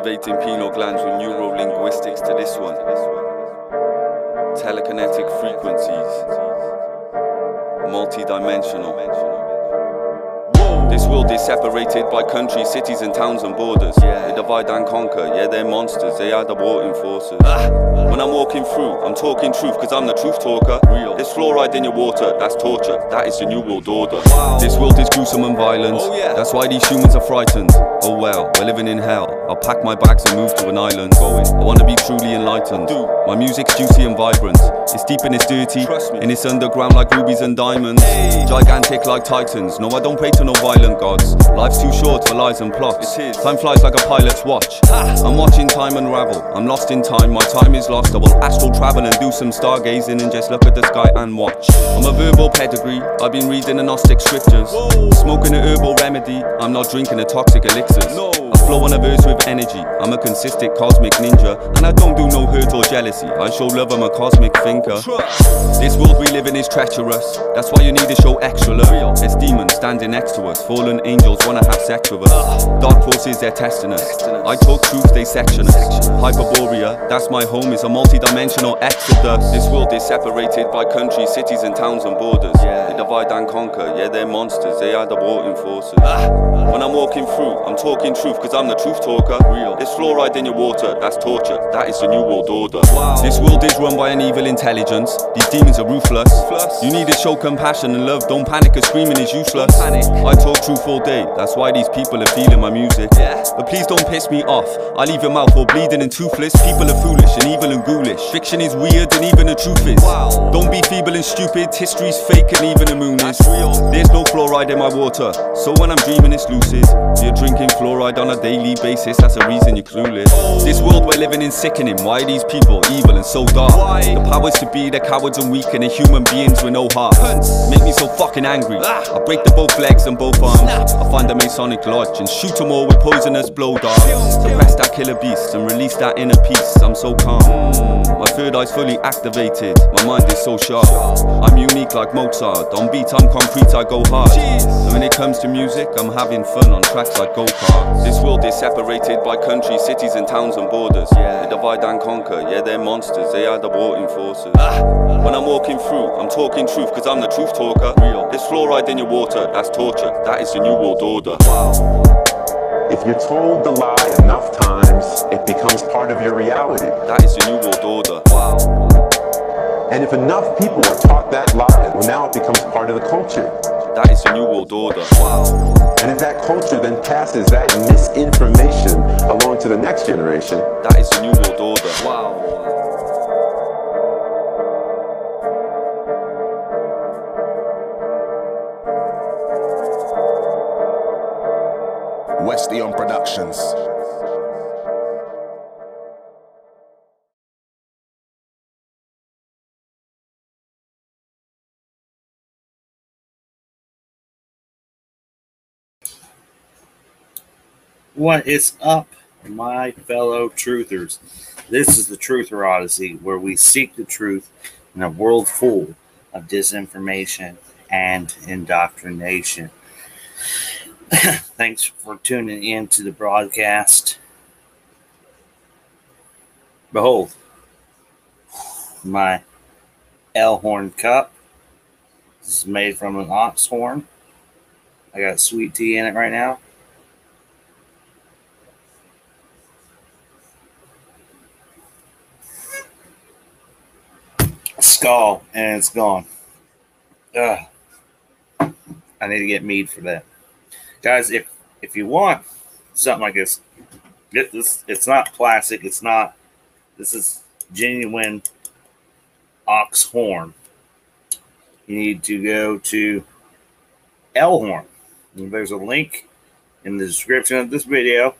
Activating pineal glands with neurolinguistics to this one. Telekinetic frequencies. Multi-dimensional. This world is separated by countries, cities, and towns and borders. Yeah. They divide and conquer, yeah, they're monsters, they are the war enforcers. Ah. When I'm walking through, I'm talking truth, cause I'm the truth talker. Real. There's fluoride in your water, that's torture, that is the new world order. Wow. This world is gruesome and violent, oh, yeah. that's why these humans are frightened. Oh well, we're living in hell. I'll pack my bags and move to an island. Going. I wanna be truly enlightened. Dude. My music's juicy and vibrant. It's deep and it's dirty, and it's underground like rubies and diamonds. Gigantic like titans. No, I don't pray to no violent gods. Life's too short for lies and plots. Time flies like a pilot's watch. I'm watching time unravel. I'm lost in time. My time is lost. I will astral travel and do some stargazing and just look at the sky and watch. I'm a verbal pedigree. I've been reading the Gnostic scriptures. Smoking a herbal remedy. I'm not drinking a toxic elixirs. No. I flow on a verse with energy. I'm a consistent cosmic ninja, and I don't do no hurt or jealousy. I show love, I'm a cosmic thinker. This world we live in is treacherous. That's why you need to show extra love. There's demons standing next to us. Fallen angels wanna have sex with us. Dark forces, they're testing us. I talk truth, they section us. Hyperborea, that's my home, is a multi-dimensional exodus. This world is separated by countries, cities, and towns and borders. They divide and conquer, yeah, they're monsters. They are the warring forces. When I'm walking through, I'm talking truth, cause I'm the truth talker. Real. There's fluoride in your water, that's torture. That is the new world order. Wow. This world is run by an evil intelligence. These demons are ruthless. ruthless. You need to show compassion and love. Don't panic, cause screaming is useless. Panic. I talk truth all day. That's why these people are feeling my music. Yeah. But please don't piss me off. I leave your mouth all bleeding and toothless. People are foolish and evil and ghoulish. Fiction is weird and even the truth is. Wow. Don't be feeble and stupid. History's fake and even the moon is. real. There's no fluoride in my water. So when I'm dreaming, it's lucid. You're drinking fluoride on a daily basis. That's a reason you're clueless. This world we're living in sickening. Why are these people evil and so dark? Why? The powers to be, they're cowards and weak, and they're human beings with no heart. Make me so fucking angry. Ah. I break the both legs and both arms. I find the Masonic lodge and shoot them all with poisonous blow darts. Suppress that killer beast and release that inner peace. I'm so calm. My third eye's fully activated. My mind is so sharp. I'm unique like Mozart. On beat, I'm concrete, I go hard. And when it comes to music, I'm having fun on tracks like go karts. This world is separated by countries, cities, and towns and borders. They divide and conquer. Yeah, they're monsters. They are the warring forces. Ah. When I'm walking through, I'm talking truth, cause I'm the truth talker. Real. There's fluoride in your water. That's torture. That is the new world order. If you're told the lie enough times, it becomes part of your reality. That is the new world order. And if enough people are taught that lie, well, now it becomes part of the culture. That is the new world order. Wow. And if that culture then passes that misinformation along to the next generation, That is the new world order. Wow. Westion Productions. What is up, my fellow truthers? This is the Truther Odyssey, where we seek the truth in a world full of disinformation and indoctrination. Thanks for tuning in to the broadcast. Behold, my Alehorn cup. This is made from an ox horn. I got sweet tea in it right now. Skull and it's gone. Ugh. I need to get mead for that, guys. If if you want something like this, get this. It's not plastic. It's not. This is genuine ox horn. You need to go to Alehorn. There's a link in the description of this video.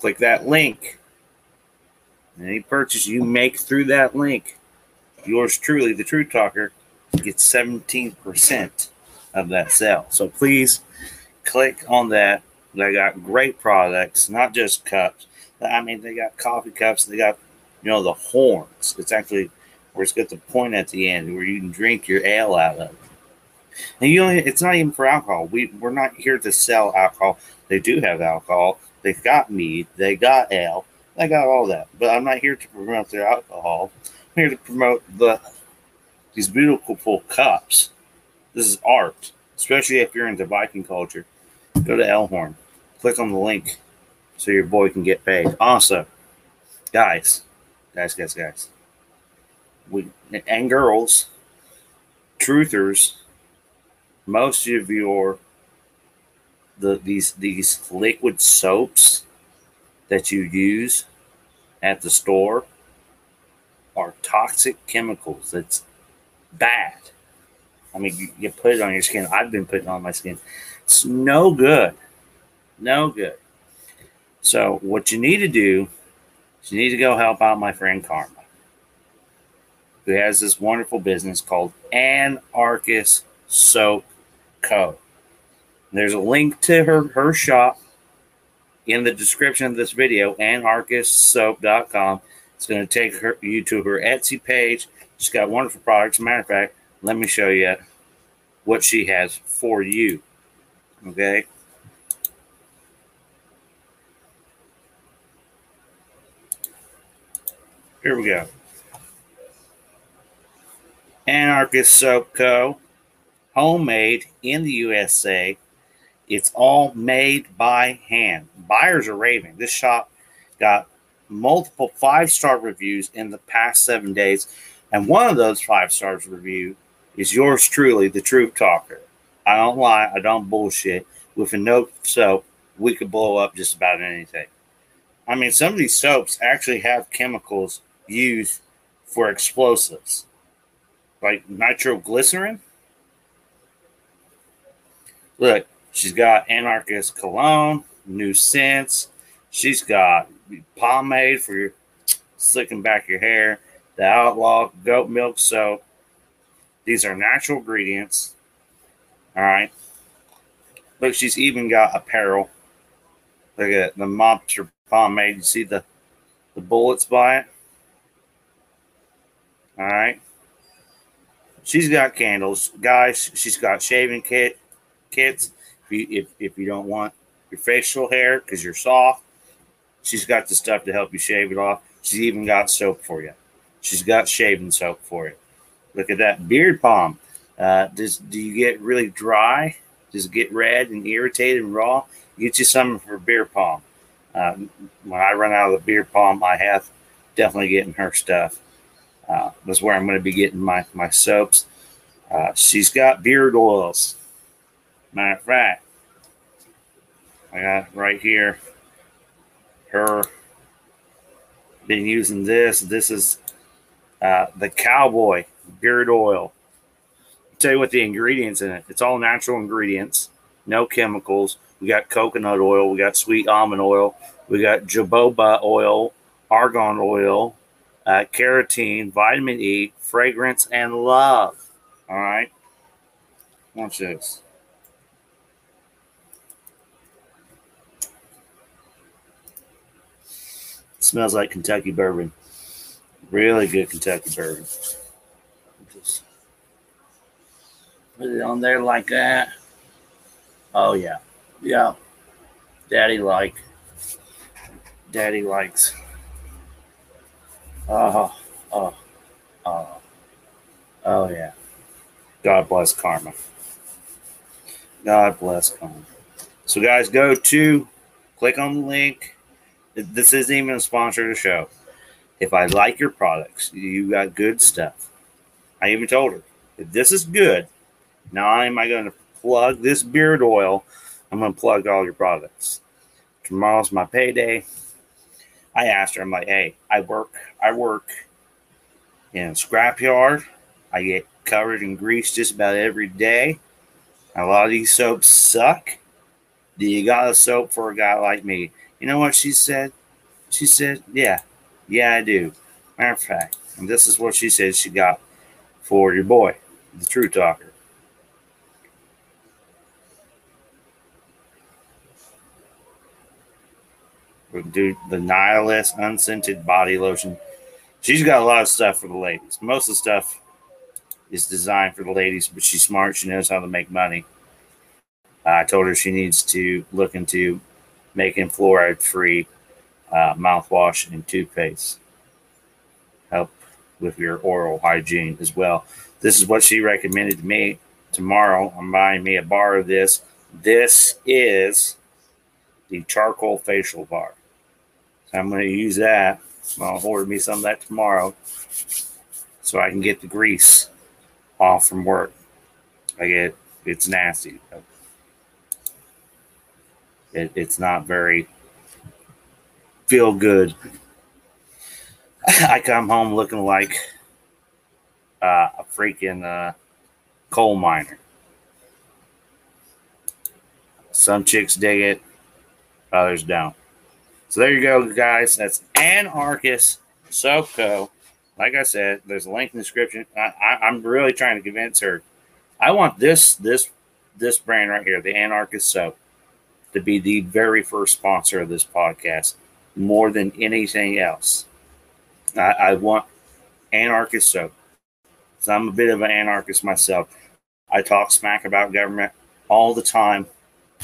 Click that link. Any purchase you make through that link yours truly, the Truth Talker, gets 17% of that sale. So please click on that. They got great products, not just cups. I mean, they got coffee cups. They got, you know, the horns. It's actually where it's got the point at the end where you can drink your ale out of. And you only, it's not even for alcohol. We we're not here to sell alcohol. They do have alcohol. They've got mead. They got ale. They got all that. But I'm not here to promote their alcohol. Here to promote the these beautiful cups. This is art, especially if you're into Viking culture. Go to Alehorn. Click on the link so your boy can get paid. Also, guys, guys, guys, guys, we and girls, truthers, most of your the these these liquid soaps that you use at the store are toxic chemicals. That's bad. I mean, you, you put it on your skin. I've been putting on my skin. It's no good. No good. So what you need to do is you need to go help out my friend Karma, who has this wonderful business called Anarchist Soap Co. There's a link to her her shop in the description of this video, anarchistsoap.com. It's going to take her, you to her Etsy page. She's got wonderful products. Matter of fact, let me show you what she has for you. Okay. Here we go. Anarchist Soap Co. Homemade in the USA. It's all made by hand. Buyers are raving. This shop got multiple five star reviews in the past seven days. And one of those five stars review is yours truly, the Truth Talker. I don't lie. I don't bullshit. With a no soap, we could blow up just about anything. I mean, some of these soaps actually have chemicals used for explosives, like nitroglycerin. Look, she's got anarchist cologne, new scents. She's got pomade for your slicking back your hair, the outlaw goat milk soap. These are natural ingredients. All right. Look, she's even got apparel. Look at the monster pomade. You see the the bullets by it? All right. She's got candles, guys. She's got shaving kit kits. If you if, if you don't want your facial hair because you're soft, she's got the stuff to help you shave it off. She's even got soap for you. She's got shaving soap for you. Look at that beard balm. Uh, does do you get really dry? Does it get red and irritated and raw? Get you some for beard balm. Uh, when I run out of the beard balm, I have definitely getting her stuff. Uh, that's where I'm going to be getting my my soaps. Uh, she's got beard oils. Matter of fact, I got right here. Her been using this. This is uh, the cowboy beard oil. I'll tell you what the ingredients in it. It's all natural ingredients, no chemicals. We got coconut oil, we got sweet almond oil, we got jojoba oil, argan oil, uh, carotene, vitamin E, fragrance, and love. All right. Watch this. Smells like Kentucky bourbon. Really good Kentucky bourbon. Just put it on there like that. Oh yeah, yeah. Daddy like. Daddy likes. Oh, oh, oh, oh yeah. God bless karma. God bless karma. So guys, go to click on the link. This isn't even a sponsor of the show. If I like your products, you got good stuff. I even told her, if this is good, now am I going to plug this beard oil? I'm going to plug all your products. Tomorrow's my payday. I asked her, I'm like, hey, I work, I work in a scrapyard. I get covered in grease just about every day. A lot of these soaps suck. Do you got a soap for a guy like me? You know what she said? She said, yeah, yeah, I do. Matter of fact, and this is what she said she got for your boy, the True Talker. Do the Nihilist unscented body lotion. She's got a lot of stuff for the ladies. Most of the stuff is designed for the ladies, but she's smart. She knows how to make money. I told her she needs to look into making fluoride free uh, mouthwash and toothpaste. Help with your oral hygiene as well. This is what she recommended to me. Tomorrow, I'm buying me a bar of this. This is the charcoal facial bar. So I'm going to use that. I'll order me some of that tomorrow so I can get the grease off from work. I get it's nasty. It, it's not very feel good. I come home looking like uh, a freaking uh, coal miner. Some chicks dig it, others don't. So there you go, guys. That's Anarchist Soap Co. Like I said, there's a link in the description. I, I, I'm really trying to convince her. I want this this this brand right here, the Anarchist Soap, to be the very first sponsor of this podcast, more than anything else. I, I want Anarchist Soap. So I'm a bit of an anarchist myself. I talk smack about government all the time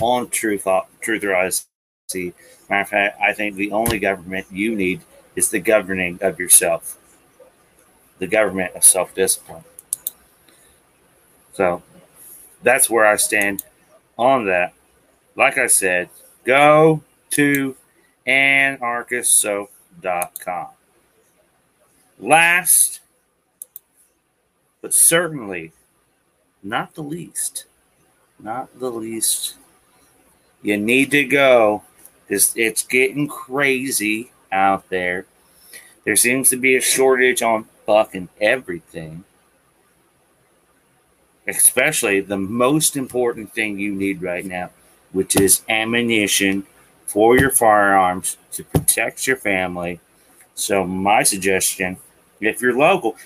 on Truth Truther IC. Matter of fact, I think the only government you need is the governing of yourself, the government of self discipline. So that's where I stand on that. Like I said, go to anarchistsoap.com. Last, but certainly not the least, not the least, you need to go because it's getting crazy out there. There seems to be a shortage on fucking everything. Especially the most important thing you need right now, which is ammunition for your firearms to protect your family. So, my suggestion if you're local,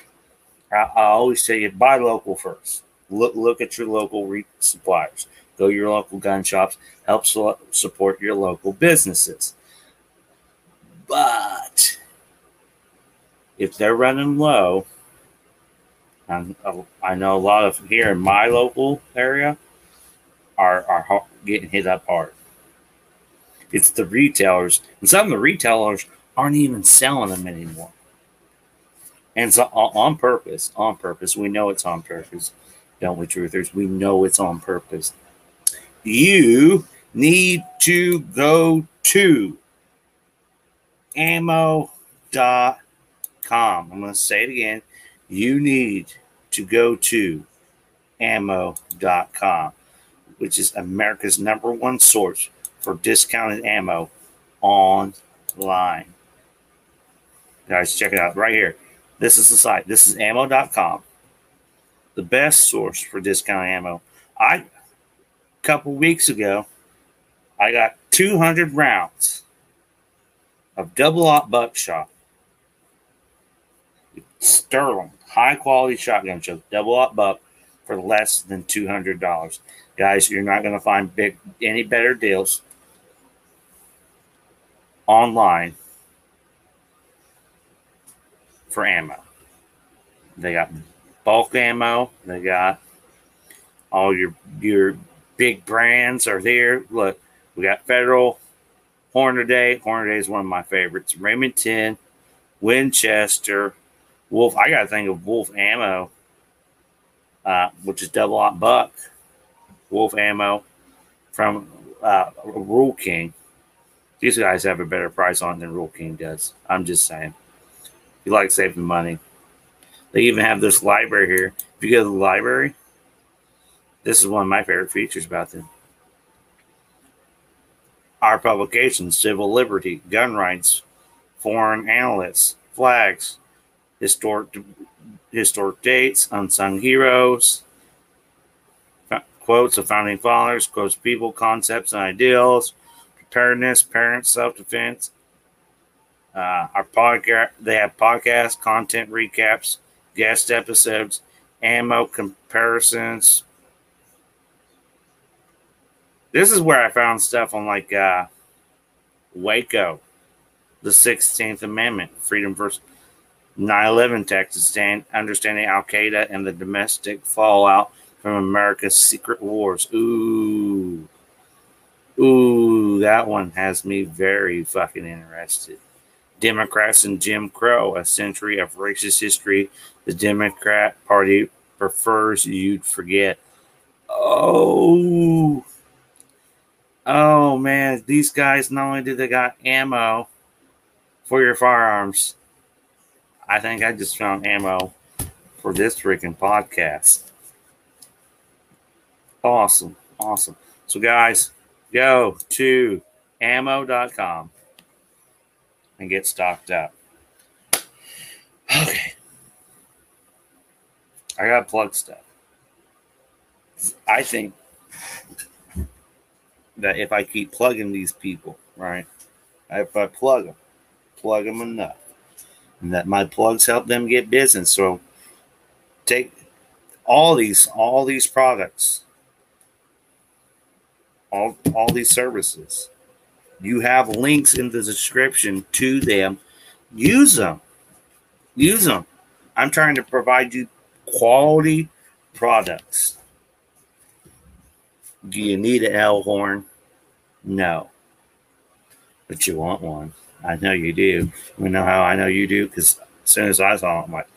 I, I always say you buy local first. Look, look at your local re- suppliers. Go to your local gun shops. Help so- support your local businesses. But if they're running low, and uh, I know a lot of here in my local area are are getting hit up hard. It's the retailers, and some of the retailers aren't even selling them anymore. And so uh, on purpose, on purpose, we know it's on purpose, don't we, truthers? We know it's on purpose. You need to go to ammo.com. I'm going to say it again. You need to go to ammo.com, which is America's number one source for discounted ammo online. Guys, check it out right here. This is the site. This is ammo.com. The best source for discounted ammo. I a couple weeks ago, I got 200 rounds of double aught buckshot. Sterling, high quality shotgun shells, double up buck for less than $200. Guys, you're not going to find big any better deals online for ammo. They got bulk ammo. They got all your your big brands are there. Look, we got Federal, Hornady. Hornady is one of my favorites. Remington, Winchester, Wolf. I got to think of Wolf Ammo, uh, which is double aught buck. Wolf Ammo from uh, Rural King. These guys have a better price on than Rural King does. I'm just saying If you like saving money. They even have this library here. If you go to the library, this is one of my favorite features about them. Our publications, civil liberty, gun rights, foreign analysts, flags, historic historic dates, unsung heroes, quotes of founding fathers, quotes people, concepts, and ideals, preparedness, parents, self-defense, uh, our podcast, they have podcast content recaps, guest episodes, ammo comparisons. This is where I found stuff on like uh, Waco, the 16th Amendment, freedom versus 9 11 Texas, understanding Al Qaeda and the domestic fallout from America's secret wars. Ooh. Ooh, that one has me very fucking interested. Democrats and Jim Crow, a century of racist history the Democrat Party prefers you'd forget. Oh, oh man, these guys not only do they got ammo for your firearms, I think I just found ammo for this freaking podcast. Awesome, awesome. So, guys, go to ammo.com and get stocked up. Okay. I got to plug stuff. I think that if I keep plugging these people, right? If I plug them, plug them enough, and that my plugs help them get business. So take all these, all these products, all all these services. You have links in the description to them. Use them. Use them. I'm trying to provide you quality products. Do you need an Alehorn? No. But you want one. I know you do. You know how I know you do? Because as soon as I saw it, I'm like,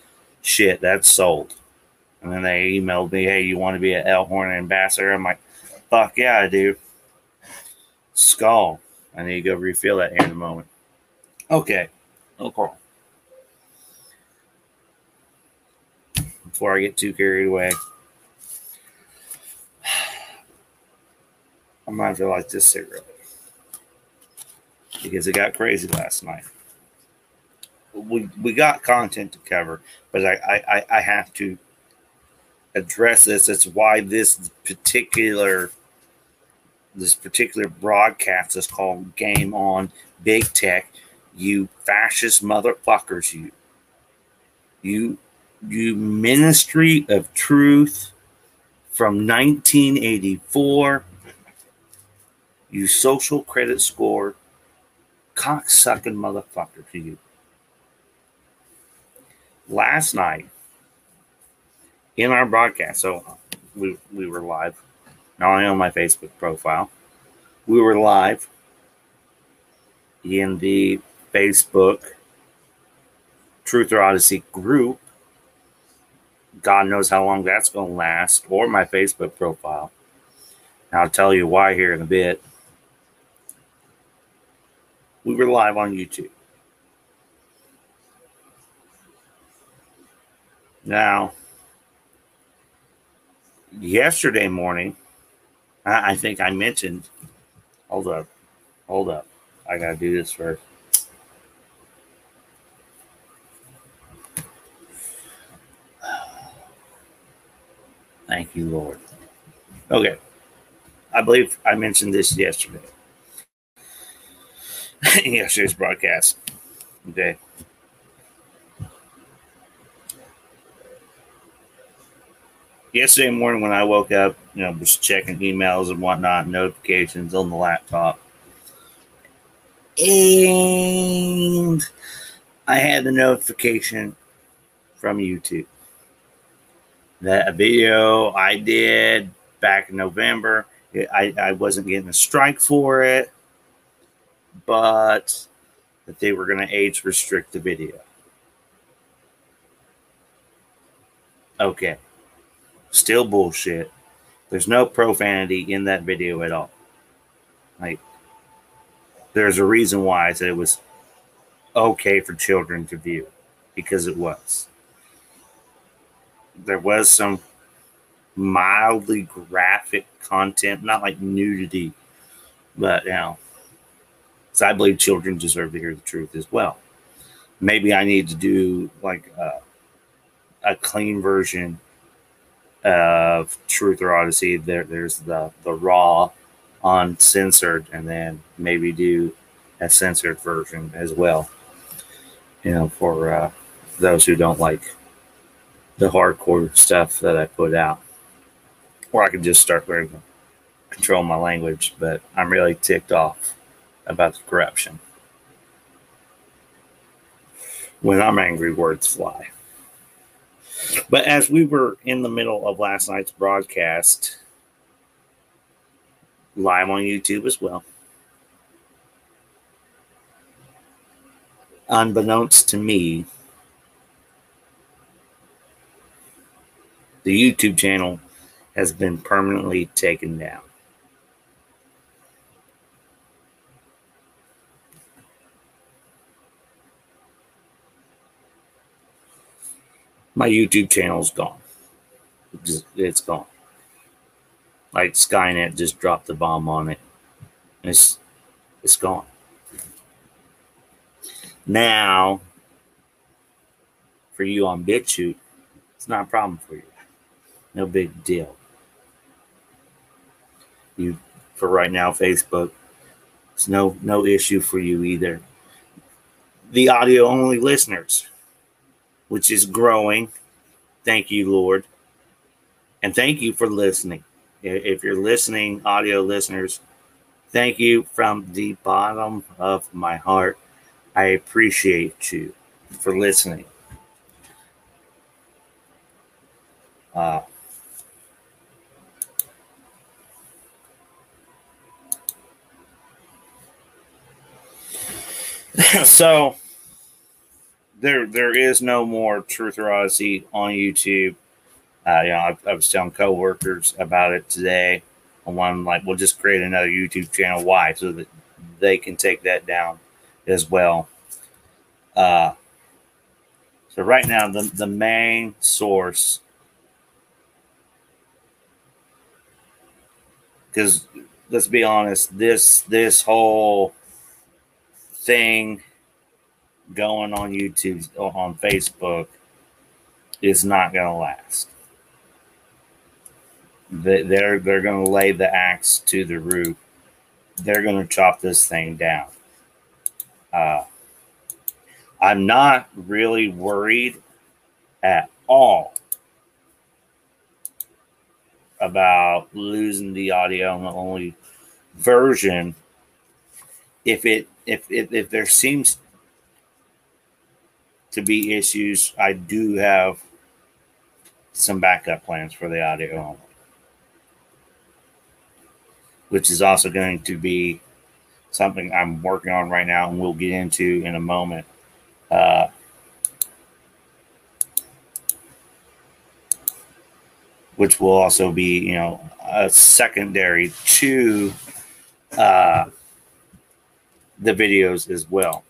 shit, that's sold. And then they emailed me, hey, you want to be an Alehorn ambassador? I'm like, fuck yeah, I do. Skull. I need to go refill that here in a moment. Okay. Problem. Before I get too carried away, I might feel like this cigarette because it got crazy last night. We we got content to cover, but I I, I have to address this. It's why this particular this particular broadcast is called Game On Big Tech. You fascist motherfuckers, you. You you ministry of truth from 1984. You social credit score cocksucking motherfucker to you. Last night in our broadcast, so we, we were live not on my Facebook profile, we were live in the Facebook Truther Odyssey group. God knows how long that's going to last, or my Facebook profile. And I'll tell you why here in a bit. We were live on YouTube. Now, yesterday morning, I, I think I mentioned. Hold up. Hold up. I got to do this first. Thank you, Lord. Okay. I believe I mentioned this yesterday. Yesterday's broadcast. Okay. Yesterday morning when I woke up, you know, was checking emails and whatnot, notifications on the laptop. And I had the notification from YouTube that a video I did back in November, I, I wasn't getting a strike for it, but that they were going to age restrict the video. Okay. Still bullshit. There's no profanity in that video at all. Like, there's a reason why I said it was okay for children to view because it was. There was some mildly graphic content, not like nudity, but you know, so I believe children deserve to hear the truth as well. Maybe I need to do like a, a clean version of Truther Odyssey. There, there's the the raw, uncensored, and then maybe do a censored version as well. You know, for uh, those who don't like the hardcore stuff that I put out, or I could just start learning control my language. But I'm really ticked off about the corruption. When I'm angry, words fly. But as we were in the middle of last night's broadcast, live on YouTube as well, unbeknownst to me, the YouTube channel has been permanently taken down. My YouTube channel's gone. It's gone. Like Skynet just dropped the bomb on it. It's it's gone. Now, for you on BitChute, it's not a problem for you. No big deal. You for right now, Facebook, it's no no issue for you either. The audio only listeners, which is growing. Thank you, Lord. And thank you for listening. If you're listening, audio listeners, thank you from the bottom of my heart. I appreciate you for listening. Uh, so there there is no more Truther Odyssey on YouTube. Uh, you know, I, I was telling coworkers about it today. And one like, we'll just create another YouTube channel. Why? So that they can take that down as well. Uh, so right now, the, the main source, because let's be honest, this this whole thing going on YouTube or on Facebook is not going to last. They're they're going to lay the axe to the root. They're going to chop this thing down. Uh, I'm not really worried at all about losing the audio on the only version if it if, if if there seems to be issues i do have some backup plans for the audio only which is also going to be something i'm working on right now and we'll get into in a moment uh, which will also be, you know, a secondary to uh, the videos as well.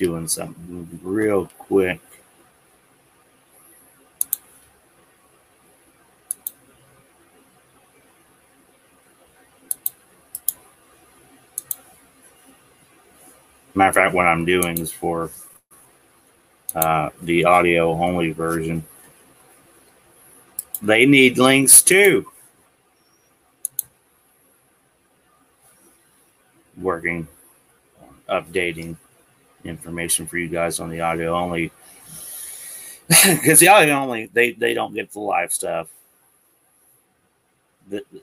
Doing something real quick. Matter of fact, what I'm doing is for uh, the audio only version. They need links too. Working updating information for you guys on the audio only. Because the audio only, they, they don't get the live stuff.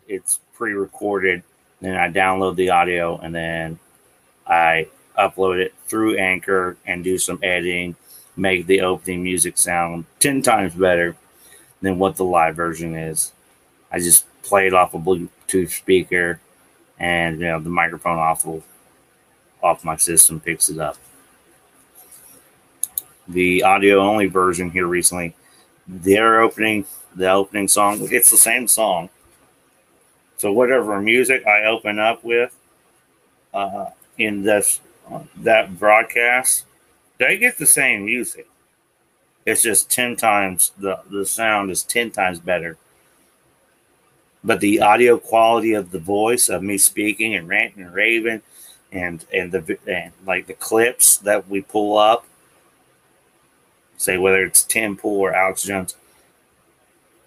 It's pre recorded. Then I download the audio and then I upload it through Anchor and do some editing, make the opening music sound 10 times better than what the live version is. I just play it off a Bluetooth speaker and you know the microphone off of, off my system picks it up. The audio only version here recently, their opening the opening song, it's the same song. So whatever music I open up with uh, in this that broadcast, they get the same music. It's just 10 times the, the sound is 10 times better. But the audio quality of the voice of me speaking and ranting and raving and and the and like the clips that we pull up, say whether it's Tim Pool or Alex Jones,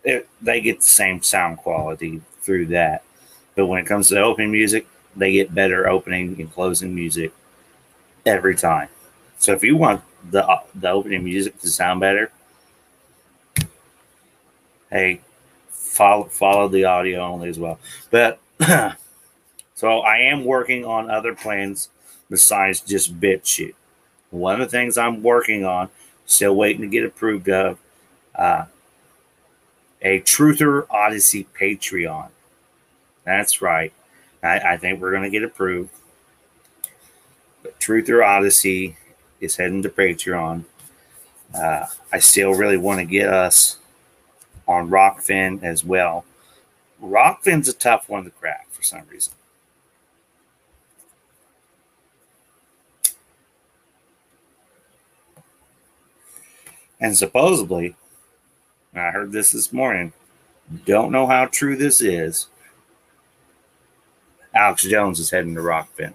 it, they get the same sound quality through that. But when it comes to opening music, they get better opening and closing music every time. So if you want the the opening music to sound better, hey, follow follow the audio only as well. But So I am working on other plans besides just BitChute. One of the things I'm working on, still waiting to get approved of, uh, a Truther Odyssey Patreon. That's right. I, I think we're going to get approved. But Truther Odyssey is heading to Patreon. Uh, I still really want to get us on Rokfin as well. Rokfin's a tough one to crack for some reason. And supposedly, I heard this this morning, don't know how true this is. Alex Jones is heading to Rokfin.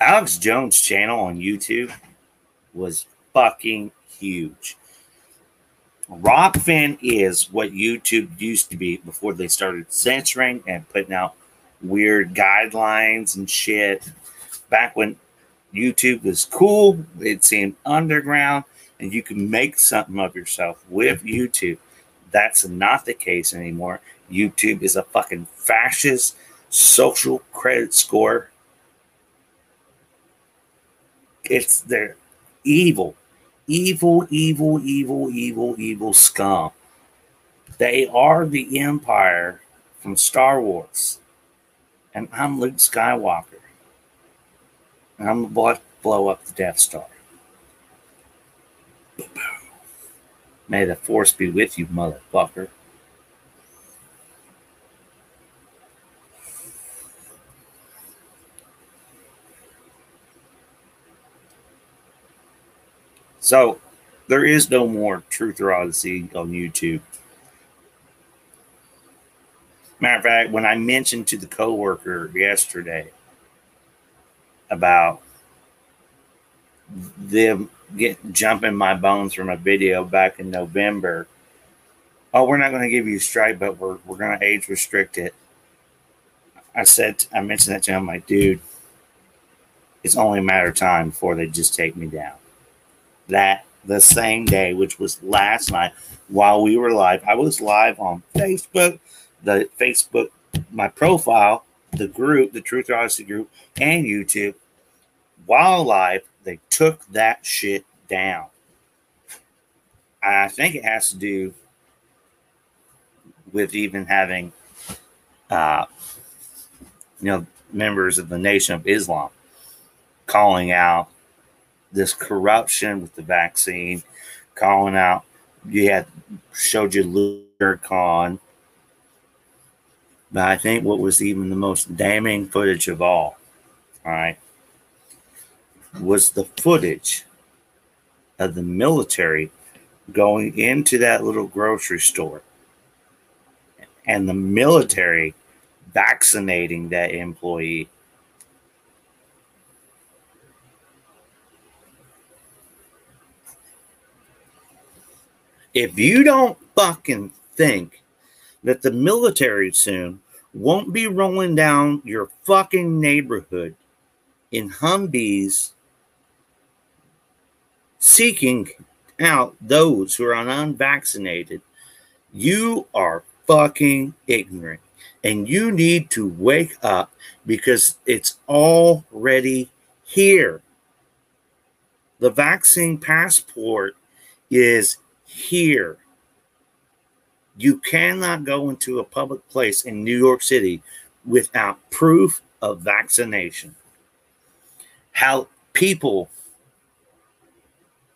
Alex Jones' channel on YouTube was fucking huge. Rokfin is what YouTube used to be before they started censoring and putting out weird guidelines and shit. Back when YouTube was cool, it seemed underground, and you can make something of yourself with YouTube. That's not the case anymore. YouTube is a fucking fascist social credit score. It's their evil, evil, evil, evil, evil, evil scum. They are the Empire from Star Wars. And I'm Luke Skywalker. I'm about to blow up the Death Star. May the force be with you, motherfucker. So there is no more Truther Odyssey on YouTube. Matter of fact, when I mentioned to the coworker yesterday about them get jumping my bones from a video back in November. Oh, we're not going to give you a strike, but we're we're going to age restrict it. I said I mentioned that to him, I'm like, dude, it's only a matter of time before they just take me down. That the same day, which was last night, while we were live, I was live on Facebook, the Facebook, my profile, the group, the Truther Odyssey group, and YouTube. While live, they took that shit down. I think it has to do with even having, uh, you know, members of the Nation of Islam calling out this corruption with the vaccine, calling out. You had showed you Louis Farrakhan, but I think what was even the most damning footage of all, all right, was the footage of the military going into that little grocery store and the military vaccinating that employee. If you don't fucking think that the military soon won't be rolling down your fucking neighborhood in Humvees seeking out those who are unvaccinated, you are fucking ignorant. And you need to wake up because it's already here. The vaccine passport is here. You cannot go into a public place in New York City without proof of vaccination. How people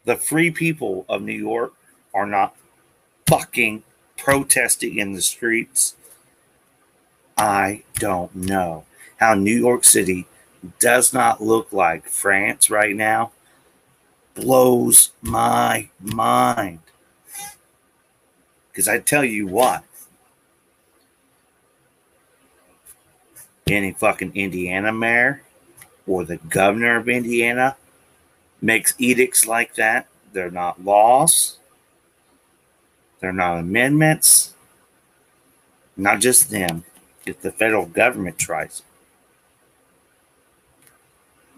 the free people of New York are not fucking protesting in the streets. I don't know how New York City does not look like France right now. Blows my mind. Because I tell you what, any fucking Indiana mayor or the governor of Indiana makes edicts like that. They're not laws, they're not amendments. Not just them, if the federal government tries.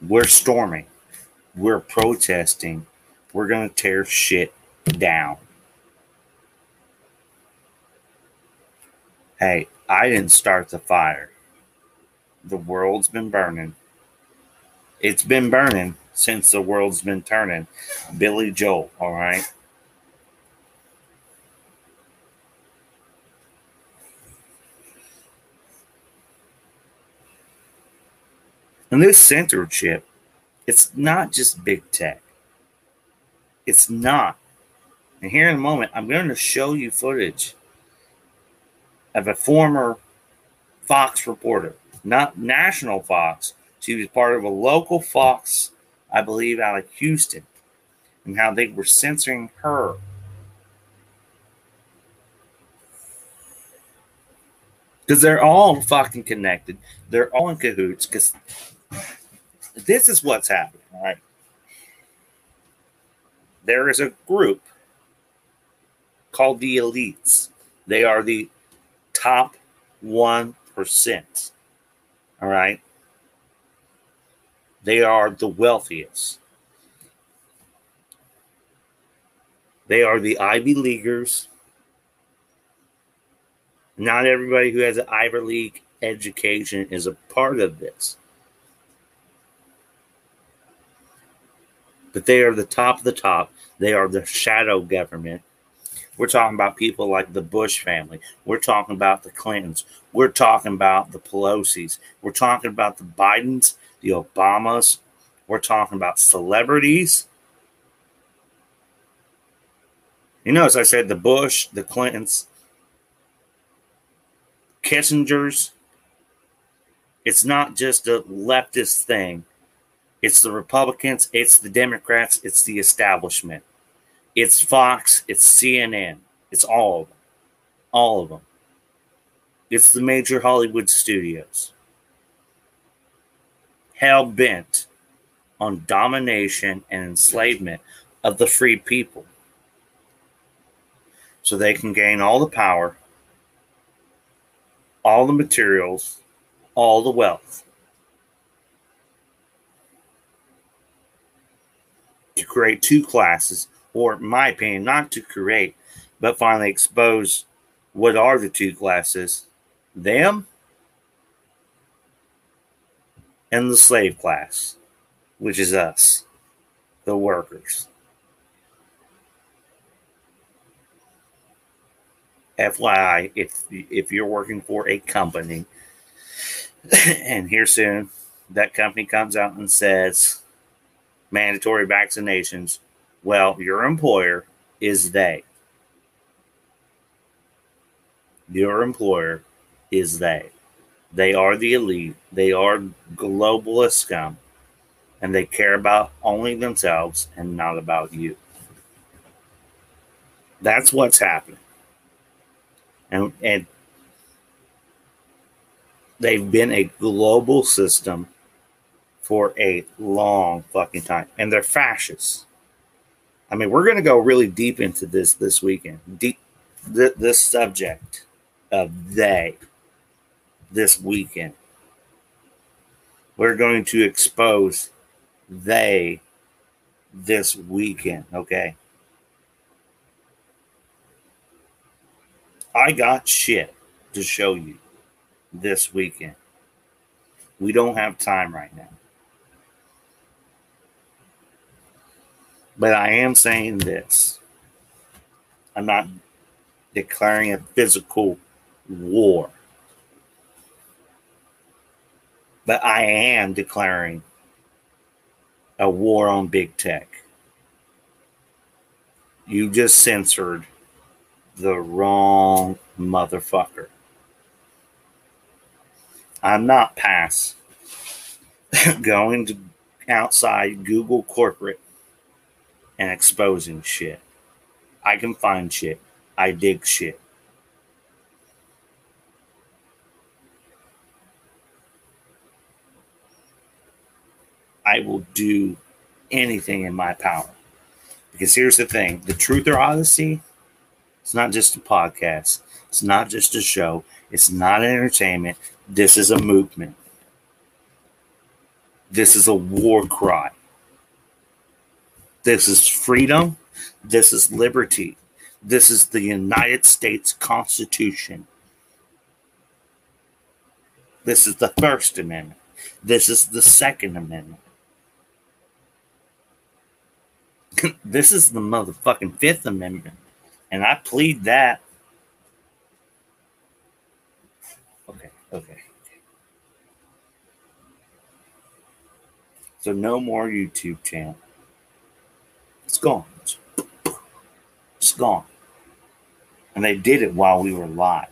We're storming, we're protesting, we're going to tear shit down. Hey, I didn't start the fire. The world's been burning. It's been burning since the world's been turning. Billy Joel, all right? And this censorship, it's not just big tech. It's not. And here in a moment, I'm going to show you footage of a former Fox reporter, not national Fox. She was part of a local Fox, I believe, out of Houston, and how they were censoring her. Because they're all fucking connected. They're all in cahoots. Because this is what's happening, right? There is a group called the elites. They are the top 1%. All right. They are the wealthiest. They are the Ivy Leaguers. Not everybody who has an Ivy League education is a part of this. But they are the top of the top. They are the shadow government. We're talking about people like the Bush family. We're talking about the Clintons. We're talking about the Pelosi's. We're talking about the Bidens, the Obamas. We're talking about celebrities. You know, as I said, the Bush, the Clintons, Kissinger's. It's not just a leftist thing. It's the Republicans, it's the Democrats, it's the establishment. It's Fox, it's CNN, it's all of them. All of them. It's the major Hollywood studios. Hell bent on domination and enslavement of the free people. So they can gain all the power, all the materials, all the wealth. to create two classes, or my opinion, not to create, but finally expose what are the two classes them and the slave class, which is us, the workers. FYI, if if you're working for a company, and here soon that company comes out and says mandatory vaccinations, well, your employer is they. Your employer is they. They are the elite. They are globalist scum. And they care about only themselves and not about you. That's what's happening. And, and they've been a global system for a long fucking time. And they're fascists. I mean, we're going to go really deep into this this weekend. Deep th- this subject of they this weekend. We're going to expose they this weekend, okay? I got shit to show you this weekend. We don't have time right now. But I am saying this I'm not declaring a physical war, but I am declaring a war on big tech. You just censored the wrong motherfucker. I'm not past going to outside Google corporate and exposing shit. I can find shit. I dig shit. I will do anything in my power. Because here's the thing the Truther Odyssey, it's not just a podcast, it's not just a show, it's not entertainment. This is a movement. This is a war cry. This is freedom. This is liberty. This is the United States Constitution. This is the First Amendment. This is the Second Amendment. this is the motherfucking Fifth Amendment. And I plead that. Okay, okay. So no more YouTube channel. It's gone. It's gone. And they did it while we were live.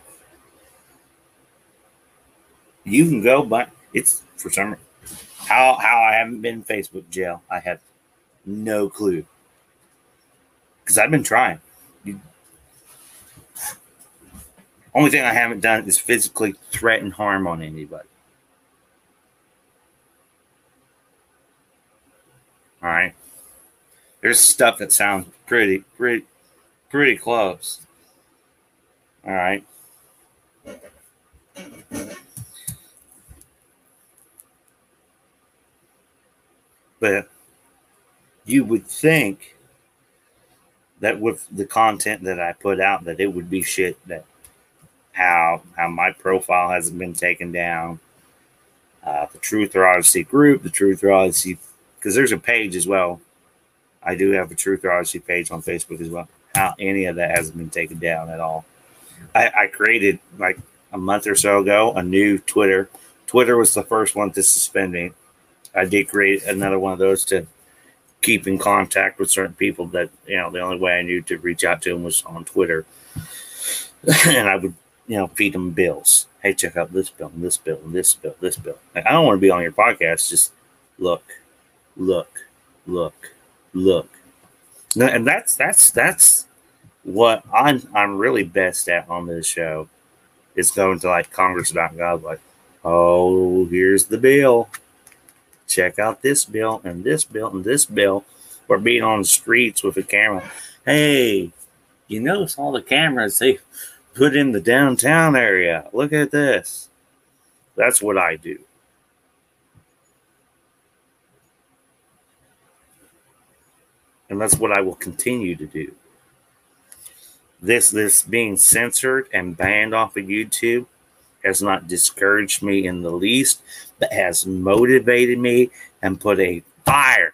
You can go, but it's for some how how I haven't been in Facebook jail. I have no clue because I've been trying. You, only thing I haven't done is physically threaten harm on anybody. All right. There's stuff that sounds pretty, pretty, pretty close. All right. But you would think that with the content that I put out, that it would be shit that how how my profile hasn't been taken down. Uh, the Truther Odyssey group, the Truther Odyssey, because there's a page as well. I do have a Truther page on Facebook as well. How any of that hasn't been taken down at all. I, I created like a month or so ago a new Twitter. Twitter was the first one to suspend me. I did create another one of those to keep in contact with certain people that you know the only way I knew to reach out to them was on Twitter, and I would you know feed them bills. Hey, check out this bill, and this bill, and this bill, this bill. Like, I don't want to be on your podcast. Just look, look, look, look, and that's that's that's what I'm I'm really best at on this show is going to like Congress.gov, like, oh, here's the bill check out this bill and this bill and this bill, or being on the streets with a camera. Hey, you notice all the cameras they put in the downtown area? Look at this. That's what I do. And that's what I will continue to do. This this being censored and banned off of YouTube has not discouraged me in the least, but has motivated me and put a fire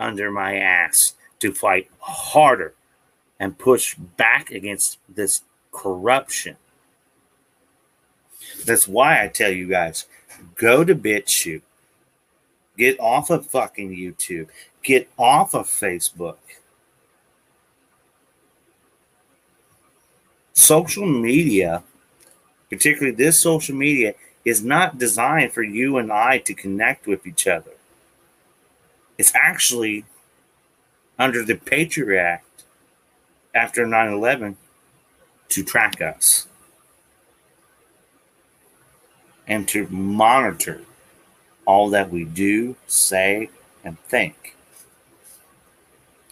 under my ass to fight harder and push back against this corruption. That's why I tell you guys go to BitChute, get off of fucking YouTube, get off of Facebook. Social media particularly this social media, is not designed for you and I to connect with each other. It's actually under the Patriot Act after 9 11 to track us and to monitor all that we do, say, and think,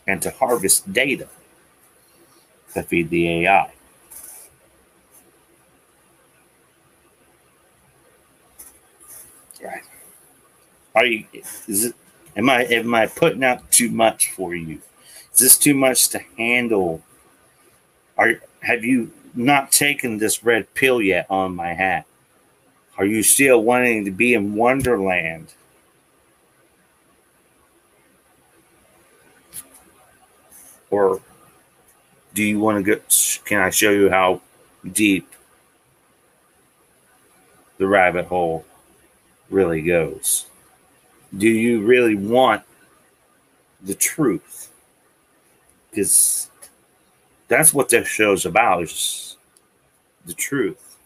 and to harvest data to feed the AI. Right. Are you? Is it? Am I? Am I putting out too much for you? Is this too much to handle? Are have you not taken this red pill yet on my hat? Are you still wanting to be in Wonderland? Or do you want to get? Can I show you how deep the rabbit hole really goes. Do you really want the truth? Because that's what this show's about is the truth.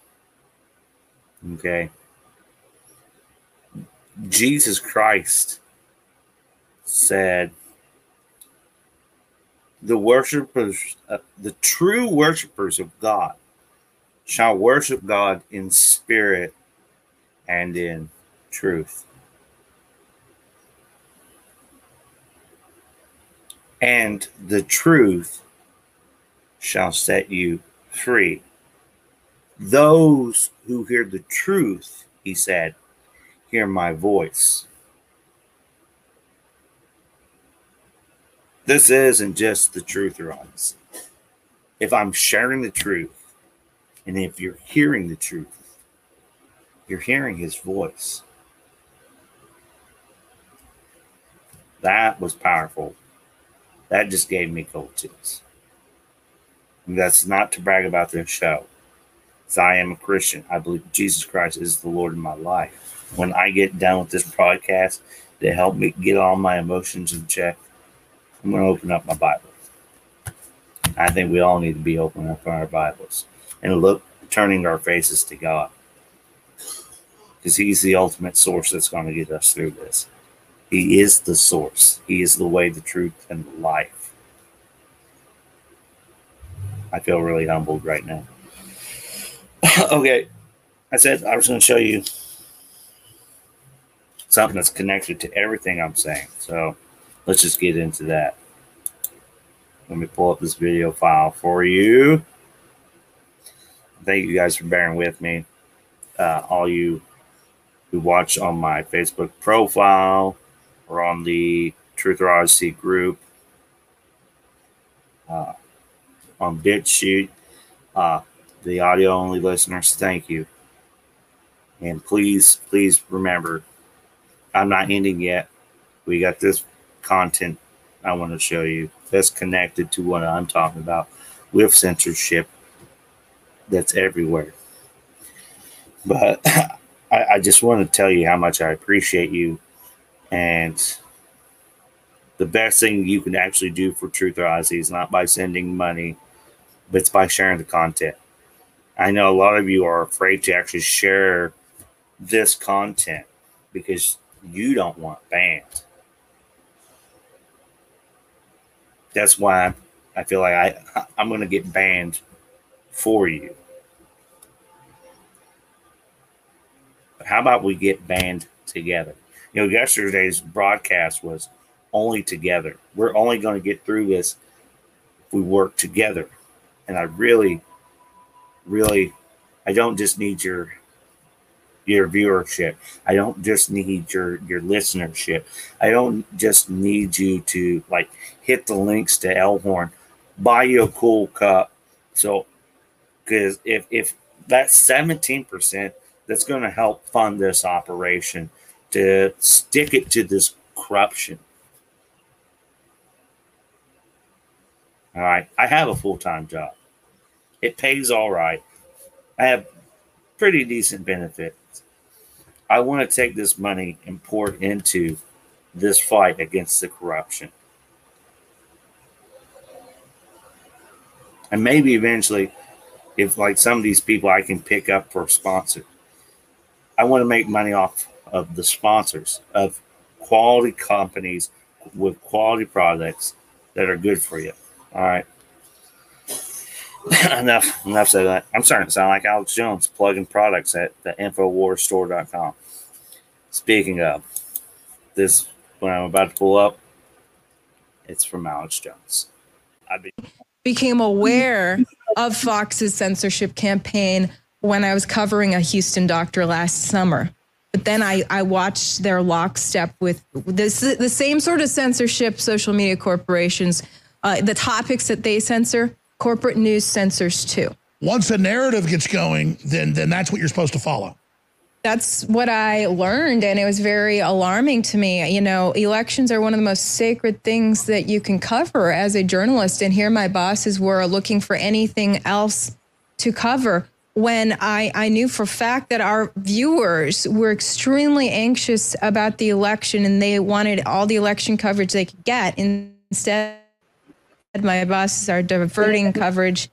Okay. Jesus Christ said, the worshipers, uh, the true worshipers of God, shall worship God in spirit and in truth. And the truth shall set you free. Those who hear the truth, he said, hear my voice. This isn't just the truth, Rods. If I'm sharing the truth, and if you're hearing the truth, You're hearing his voice. That was powerful. That just gave me cold chills. And that's not to brag about this show. Because I am a Christian. I believe Jesus Christ is the Lord of my life. When I get done with this podcast, to help me get all my emotions in check, I'm going to open up my Bible. I think we all need to be opening up our Bibles and look, turning our faces to God. Because He's the ultimate source that's going to get us through this. He is the source, He is the way, the truth, and the life. I feel really humbled right now. okay, I said I was going to show you something that's connected to everything I'm saying. So let's just get into that. Let me pull up this video file for you. Thank you guys for bearing with me. Uh, all you who watch on my Facebook profile or on the Truther Odyssey group, uh, on BitChute, uh, the audio only listeners, thank you. And please, please remember, I'm not ending yet. We got this content I want to show you that's connected to what I'm talking about with censorship that's everywhere. But I, I just want to tell you how much I appreciate you. And the best thing you can actually do for Truth is not by sending money, but it's by sharing the content. I know a lot of you are afraid to actually share this content because you don't want banned. That's why I feel like I I'm to get banned for you. But how about we get banned together? You know, yesterday's broadcast was only together. We're only going to get through this if we work together. And I really, really, I don't just need your your viewership. I don't just need your your listenership. I don't just need you to like hit the links to Alehorn, buy you a cool cup. So, because if if that's seventeen percent, that's going to help fund this operation to stick it to this corruption. All right, I have a full time job. It pays all right. I have pretty decent benefits. I want to take this money and pour it into this fight against the corruption. And maybe eventually, if like some of these people I can pick up for a sponsor, I want to make money off of the sponsors of quality companies with quality products that are good for you. All right. enough enough said that. I'm starting to sound like Alex Jones plugging products at the InfoWarsStore.com. Speaking of this, when I'm about to pull up, it's from Alex Jones. I be- became aware of Fox's censorship campaign when I was covering a Houston doctor last summer. But then I, I watched their lockstep with this the same sort of censorship social media corporations, uh, the topics that they censor corporate news censors too. Once a narrative gets going, then then that's what you're supposed to follow. That's what I learned, and it was very alarming to me. You know, elections are one of the most sacred things that you can cover as a journalist. And here, my bosses were looking for anything else to cover when I, I knew for fact that our viewers were extremely anxious about the election and they wanted all the election coverage they could get. Instead, my bosses are diverting coverage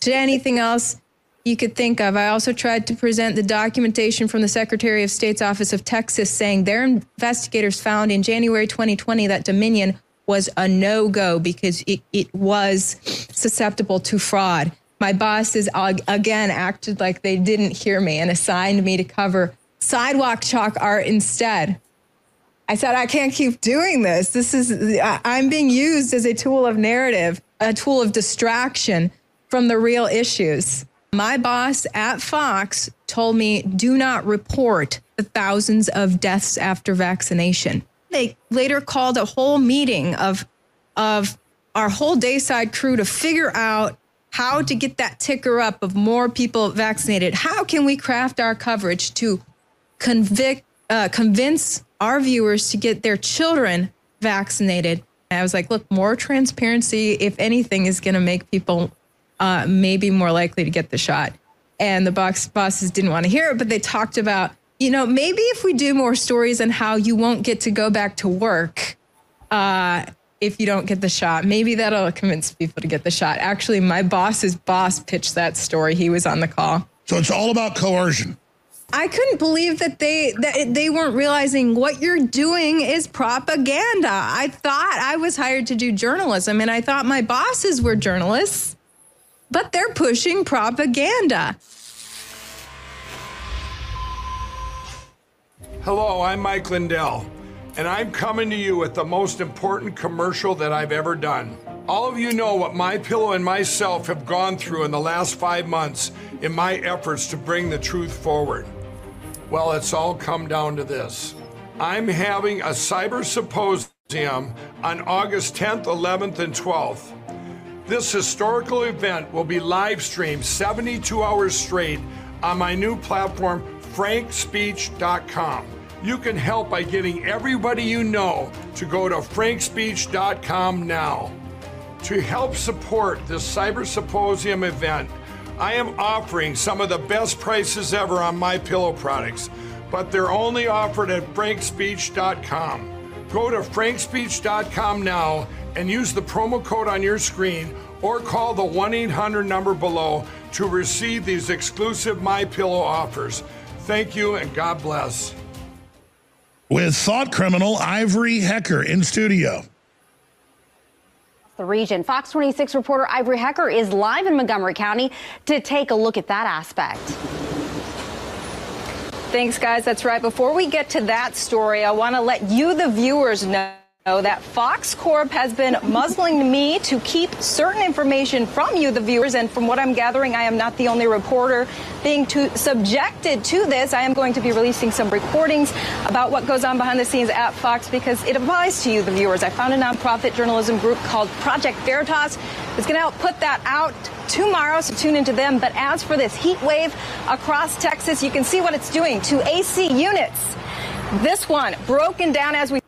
to anything else you could think of. I also tried to present the documentation from the Secretary of State's Office of Texas saying their investigators found in January 2020 that Dominion was a no go because it, it was susceptible to fraud. My bosses again acted like they didn't hear me and assigned me to cover sidewalk chalk art instead. I said, I can't keep doing this. This is, I'm being used as a tool of narrative, a tool of distraction from the real issues. My boss at Fox told me, do not report the thousands of deaths after vaccination. They later called a whole meeting of, of our whole Dayside crew to figure out how to get that ticker up of more people vaccinated. How can we craft our coverage to convict, uh, convince our viewers to get their children vaccinated. And I was like, look, more transparency, if anything, is going to make people uh, maybe more likely to get the shot. And the box bosses didn't want to hear it, but they talked about, you know, maybe if we do more stories on how you won't get to go back to work uh, if you don't get the shot, maybe that'll convince people to get the shot. Actually, my boss's boss pitched that story. He was on the call. So it's all about coercion. I couldn't believe that they that they weren't realizing what you're doing is propaganda. I thought I was hired to do journalism and I thought my bosses were journalists, but they're pushing propaganda. Hello, I'm Mike Lindell, and I'm coming to you with the most important commercial that I've ever done. All of you know what my pillow and myself have gone through in the last 5 months in my efforts to bring the truth forward. Well, it's all come down to this. I'm having a cyber symposium on August 10th, 11th, and 12th. This historical event will be live streamed 72 hours straight on my new platform, frankspeech.com. You can help by getting everybody you know to go to frankspeech.com now. To help support this cyber symposium event, I am offering some of the best prices ever on my pillow products, but they're only offered at frankspeech.com. Go to frankspeech.com now and use the promo code on your screen or call the 1-800 number below to receive these exclusive my pillow offers. Thank you and God bless. With thought criminal Ivory Hecker in studio. The region. Fox 26 reporter Ivory Hecker is live in Montgomery County to take a look at that aspect. Thanks, guys. That's right. Before we get to that story, I want to let you, the viewers, know Oh, that Fox Corp has been muzzling me to keep certain information from you, the viewers. And from what I'm gathering, I am not the only reporter being to, subjected to this. I am going to be releasing some recordings about what goes on behind the scenes at Fox because it applies to you, the viewers. I found a nonprofit journalism group called Project Veritas. It's going to help put that out tomorrow, so tune into them. But as for this heat wave across Texas, you can see what it's doing to AC units. This one broken down as we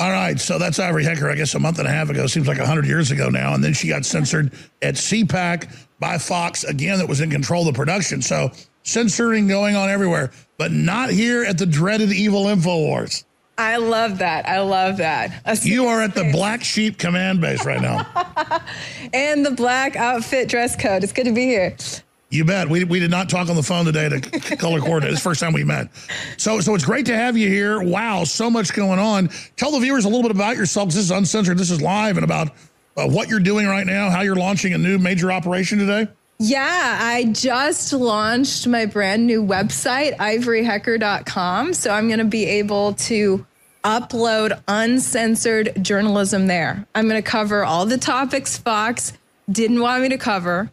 all right, so that's Ivory Hecker, I guess a month and a half ago, seems like 100 years ago now. And then she got censored at CPAC by Fox, again, that was in control of the production. So censoring going on everywhere, but not here at the dreaded evil InfoWars. I love that. I love that. A you are at the Black Sheep Command Base right now. and the black outfit dress code. It's good to be here. You bet. We, we did not talk on the phone today to color coordinate. It's the first time we met. So so it's great to have you here. Wow, so much going on. Tell the viewers a little bit about yourself. This is uncensored. This is live and about uh, what you're doing right now, how you're launching a new major operation today. Yeah, I just launched my brand new website, ivoryhecker.com. So I'm going to be able to upload uncensored journalism there. I'm going to cover all the topics Fox didn't want me to cover.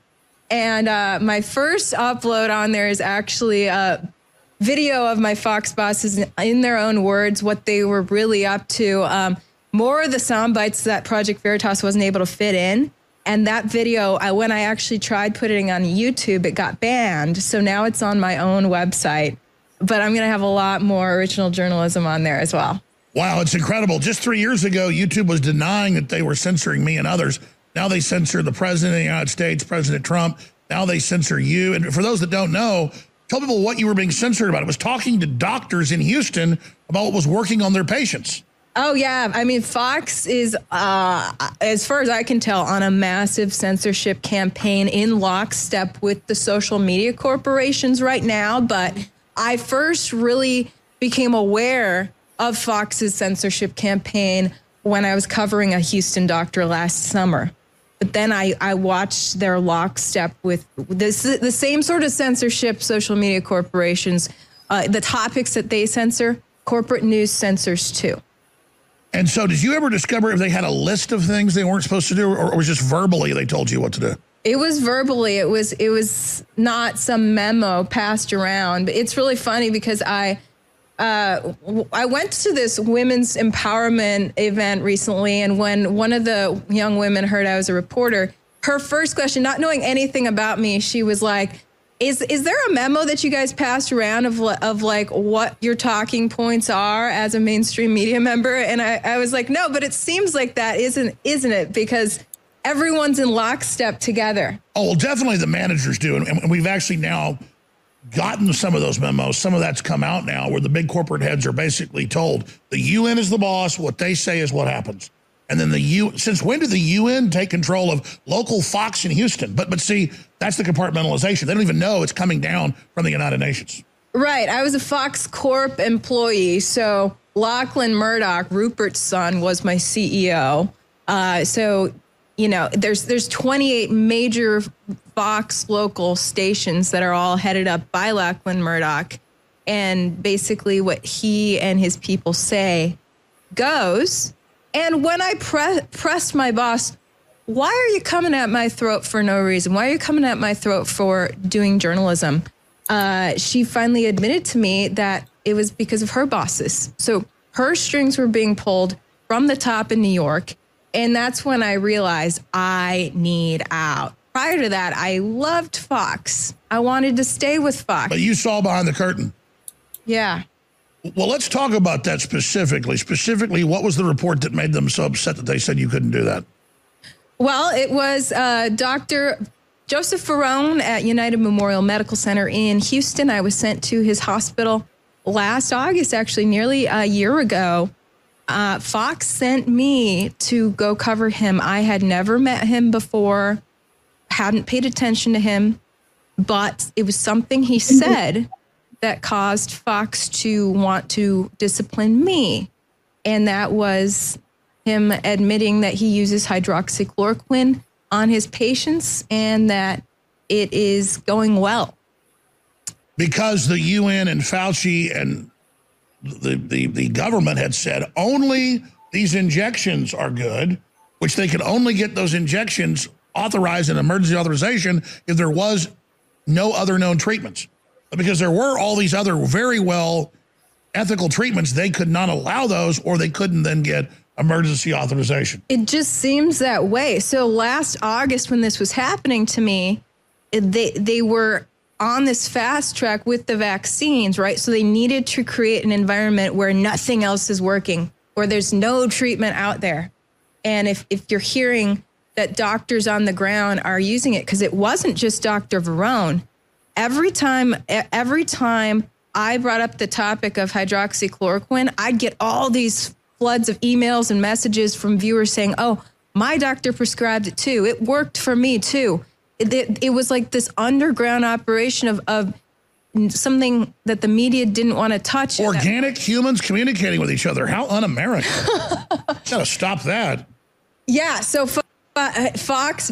And uh, my first upload on there is actually a video of my Fox bosses in their own words, what they were really up to. Um, more of the sound bites that Project Veritas wasn't able to fit in. And that video, I, when I actually tried putting it on YouTube, it got banned. So now it's on my own website. But I'm going to have a lot more original journalism on there as well. Wow, it's incredible. Just three years ago, YouTube was denying that they were censoring me and others. Now they censor the president of the United States, President Trump. Now they censor you. And for those that don't know, tell people what you were being censored about. It was talking to doctors in Houston about what was working on their patients. Oh yeah, I mean Fox is, uh, as far as I can tell, on a massive censorship campaign in lockstep with the social media corporations right now. But I first really became aware of Fox's censorship campaign when I was covering a Houston doctor last summer. But then I, I watched their lockstep with this the same sort of censorship social media corporations, uh, the topics that they censor, corporate news censors too. And so, did you ever discover if they had a list of things they weren't supposed to do, or, or was just verbally they told you what to do? It was verbally. It was it was not some memo passed around. But it's really funny because I uh, I went to this women's empowerment event recently, and when one of the young women heard I was a reporter, her first question, not knowing anything about me, she was like, Is is there a memo that you guys passed around of of like what your talking points are as a mainstream media member? And I, I was like, no, but it seems like that isn't isn't it? Because everyone's in lockstep together. Oh, well, definitely the managers do, and, and we've actually now gotten some of those memos. Some of that's come out now, where the big corporate heads are basically told the UN is the boss. What they say is what happens. And then the U. Since when did the UN take control of local Fox in Houston? But but see, that's the compartmentalization. They don't even know it's coming down from the United Nations. Right. I was a Fox Corp employee, so Lachlan Murdoch, Rupert's son, was my CEO. Uh, so you know, there's there's 28 major Fox local stations that are all headed up by Lachlan Murdoch, and basically what he and his people say goes. And when I pre- pressed my boss, why are you coming at my throat for no reason? Why are you coming at my throat for doing journalism? Uh, she finally admitted to me that it was because of her bosses. So her strings were being pulled from the top in New York. And that's when I realized I need out. Prior to that, I loved Fox. I wanted to stay with Fox. But you saw behind the curtain. Yeah. Well, let's talk about that specifically. Specifically, what was the report that made them so upset that they said you couldn't do that? Well, it was uh, Dr. Joseph Varon at United Memorial Medical Center in Houston. I was sent to his hospital last August, actually, nearly a year ago. Uh, Fox sent me to go cover him. I had never met him before, hadn't paid attention to him, but it was something he said that caused Fox to want to discipline me. And that was him admitting that he uses hydroxychloroquine on his patients and that it is going well. Because the UN and Fauci and the, the, the government had said only these injections are good, which they could only get those injections authorized in emergency authorization if there was no other known treatments because there were all these other very well ethical treatments, they could not allow those or they couldn't then get emergency authorization. It just seems that way. So last August when this was happening to me, they they were on this fast track with the vaccines, right? So they needed to create an environment where nothing else is working, where there's no treatment out there. And if if you're hearing that doctors on the ground are using it because it wasn't just Dr. Varon, every time every time I brought up the topic of hydroxychloroquine, I'd get all these floods of emails and messages from viewers saying, "Oh, my doctor prescribed it too. It worked for me too." It, it, was like this underground operation of, of something that the media didn't want to touch. Organic humans communicating with each other. How un-American! Got to stop that. Yeah. So uh, Fox,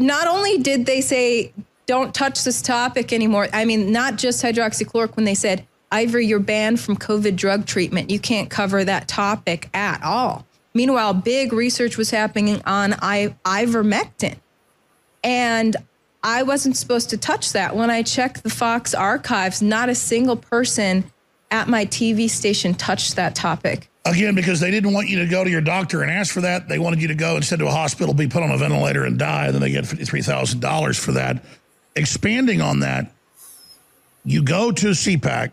not only did they say don't touch this topic anymore. I mean, not just hydroxychloroquine. When they said, Ivory, you're banned from COVID drug treatment. You can't cover that topic at all. Meanwhile, big research was happening on I- ivermectin. And I wasn't supposed to touch that. When I checked the Fox archives, not a single person at my TV station touched that topic. Again, because they didn't want you to go to your doctor and ask for that. They wanted you to go instead to a hospital, be put on a ventilator and die. And then they get $53,000 for that expanding on that, you go to CPAC,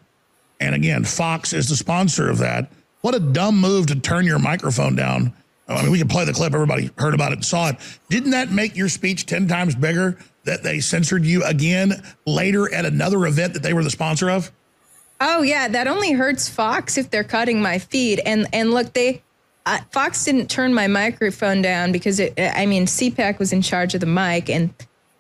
and again, Fox is the sponsor of that. What a dumb move to turn your microphone down. I mean, we can play the clip. Everybody heard about it and saw it. Didn't that make your speech 10 times bigger that they censored you again later at another event that they were the sponsor of? Oh, yeah. That only hurts Fox if they're cutting my feed. And, and look, they, uh, Fox didn't turn my microphone down because it, I mean, CPAC was in charge of the mic and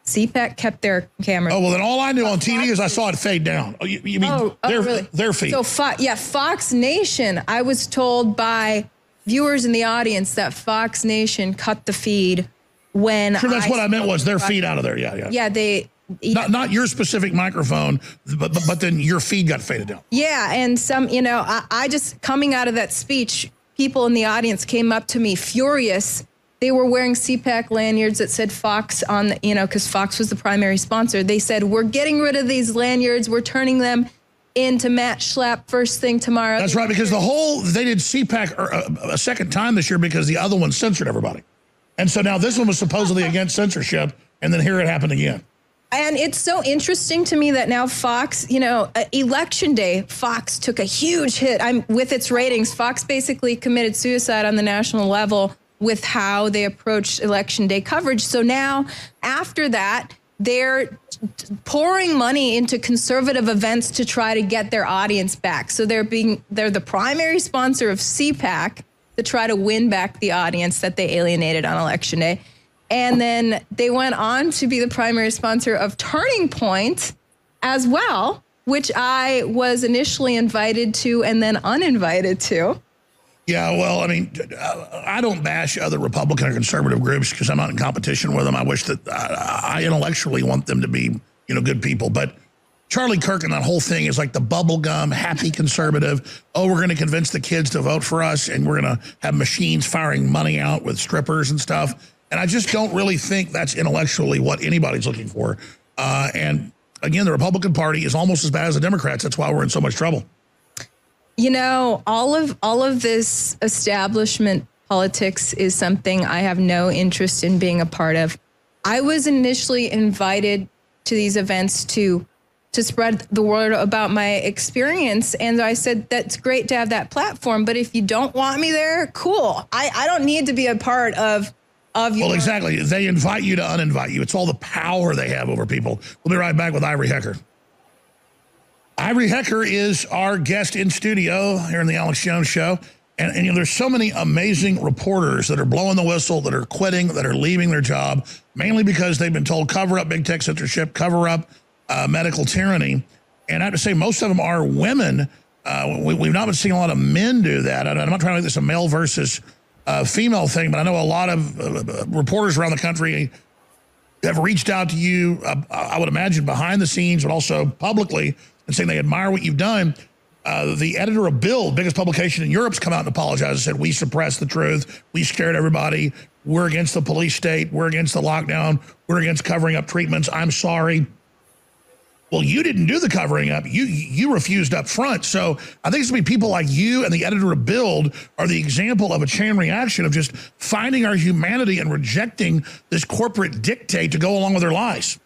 CPAC kept their camera. Oh well, then all I knew on TV is I saw it fade down. Oh, you, you mean oh, oh, their really? their feed? So Fo- yeah, Fox Nation. I was told by viewers in the audience that Fox Nation cut the feed when. Sure, that's I what I meant was their feed out of there. Yeah, yeah. Yeah, they. Yeah. Not not your specific microphone, but, but but then your feed got faded down. Yeah, and some you know I, I just coming out of that speech, people in the audience came up to me furious they were wearing CPAC lanyards that said Fox on, the, you know, because Fox was the primary sponsor. They said, We're getting rid of these lanyards, we're turning them into Matt Schlapp first thing tomorrow. That's right, because the whole, they did CPAC a, a second time this year because the other one censored everybody. And so now this one was supposedly against censorship, and then here it happened again. And it's so interesting to me that now Fox, you know, uh, election day, Fox took a huge hit. I'm with its ratings. Fox basically committed suicide on the national level with how they approached election day coverage. So now, after that, they're pouring money into conservative events to try to get their audience back. So they're being they're the primary sponsor of CPAC to try to win back the audience that they alienated on election day. And then they went on to be the primary sponsor of Turning Point as well, which I was initially invited to and then uninvited to. Yeah, well, I mean, I don't bash other Republican or conservative groups because I'm not in competition with them. I wish that uh, I intellectually want them to be, you know, good people. But Charlie Kirk and that whole thing is like the bubblegum, happy conservative. Oh, we're going to convince the kids to vote for us and we're going to have machines firing money out with strippers and stuff. And I just don't really think that's intellectually what anybody's looking for. Uh, and again, the Republican Party is almost as bad as the Democrats. That's why we're in so much trouble. You know, all of all of this establishment politics is something I have no interest in being a part of. I was initially invited to these events to to spread the word about my experience and I said that's great to have that platform, but if you don't want me there, cool. I, I don't need to be a part of of your Well, exactly. They invite you to uninvite you. It's all the power they have over people. We'll be right back with Ivory Hecker. Ivory Hecker is our guest in studio here in the Alex Jones Show. And, and, you know, there's so many amazing reporters that are blowing the whistle, that are quitting, that are leaving their job, mainly because they've been told cover up big tech censorship, cover up uh, medical tyranny. And I have to say, most of them are women. Uh, we, have not been seeing a lot of men do that. I'm not trying to make this a male versus uh, female thing, but I know a lot of uh, reporters around the country have reached out to you, uh, I would imagine behind the scenes, but also publicly and saying they admire what you've done. Uh, the editor of Bild, biggest publication in Europe's come out and apologized and said, we suppressed the truth. We scared everybody. We're against the police state. We're against the lockdown. We're against covering up treatments. I'm sorry. Well, you didn't do the covering up. You you refused up front. So I think it's going to be people like you and the editor of Bild are the example of a chain reaction of just finding our humanity and rejecting this corporate dictate to go along with their lies.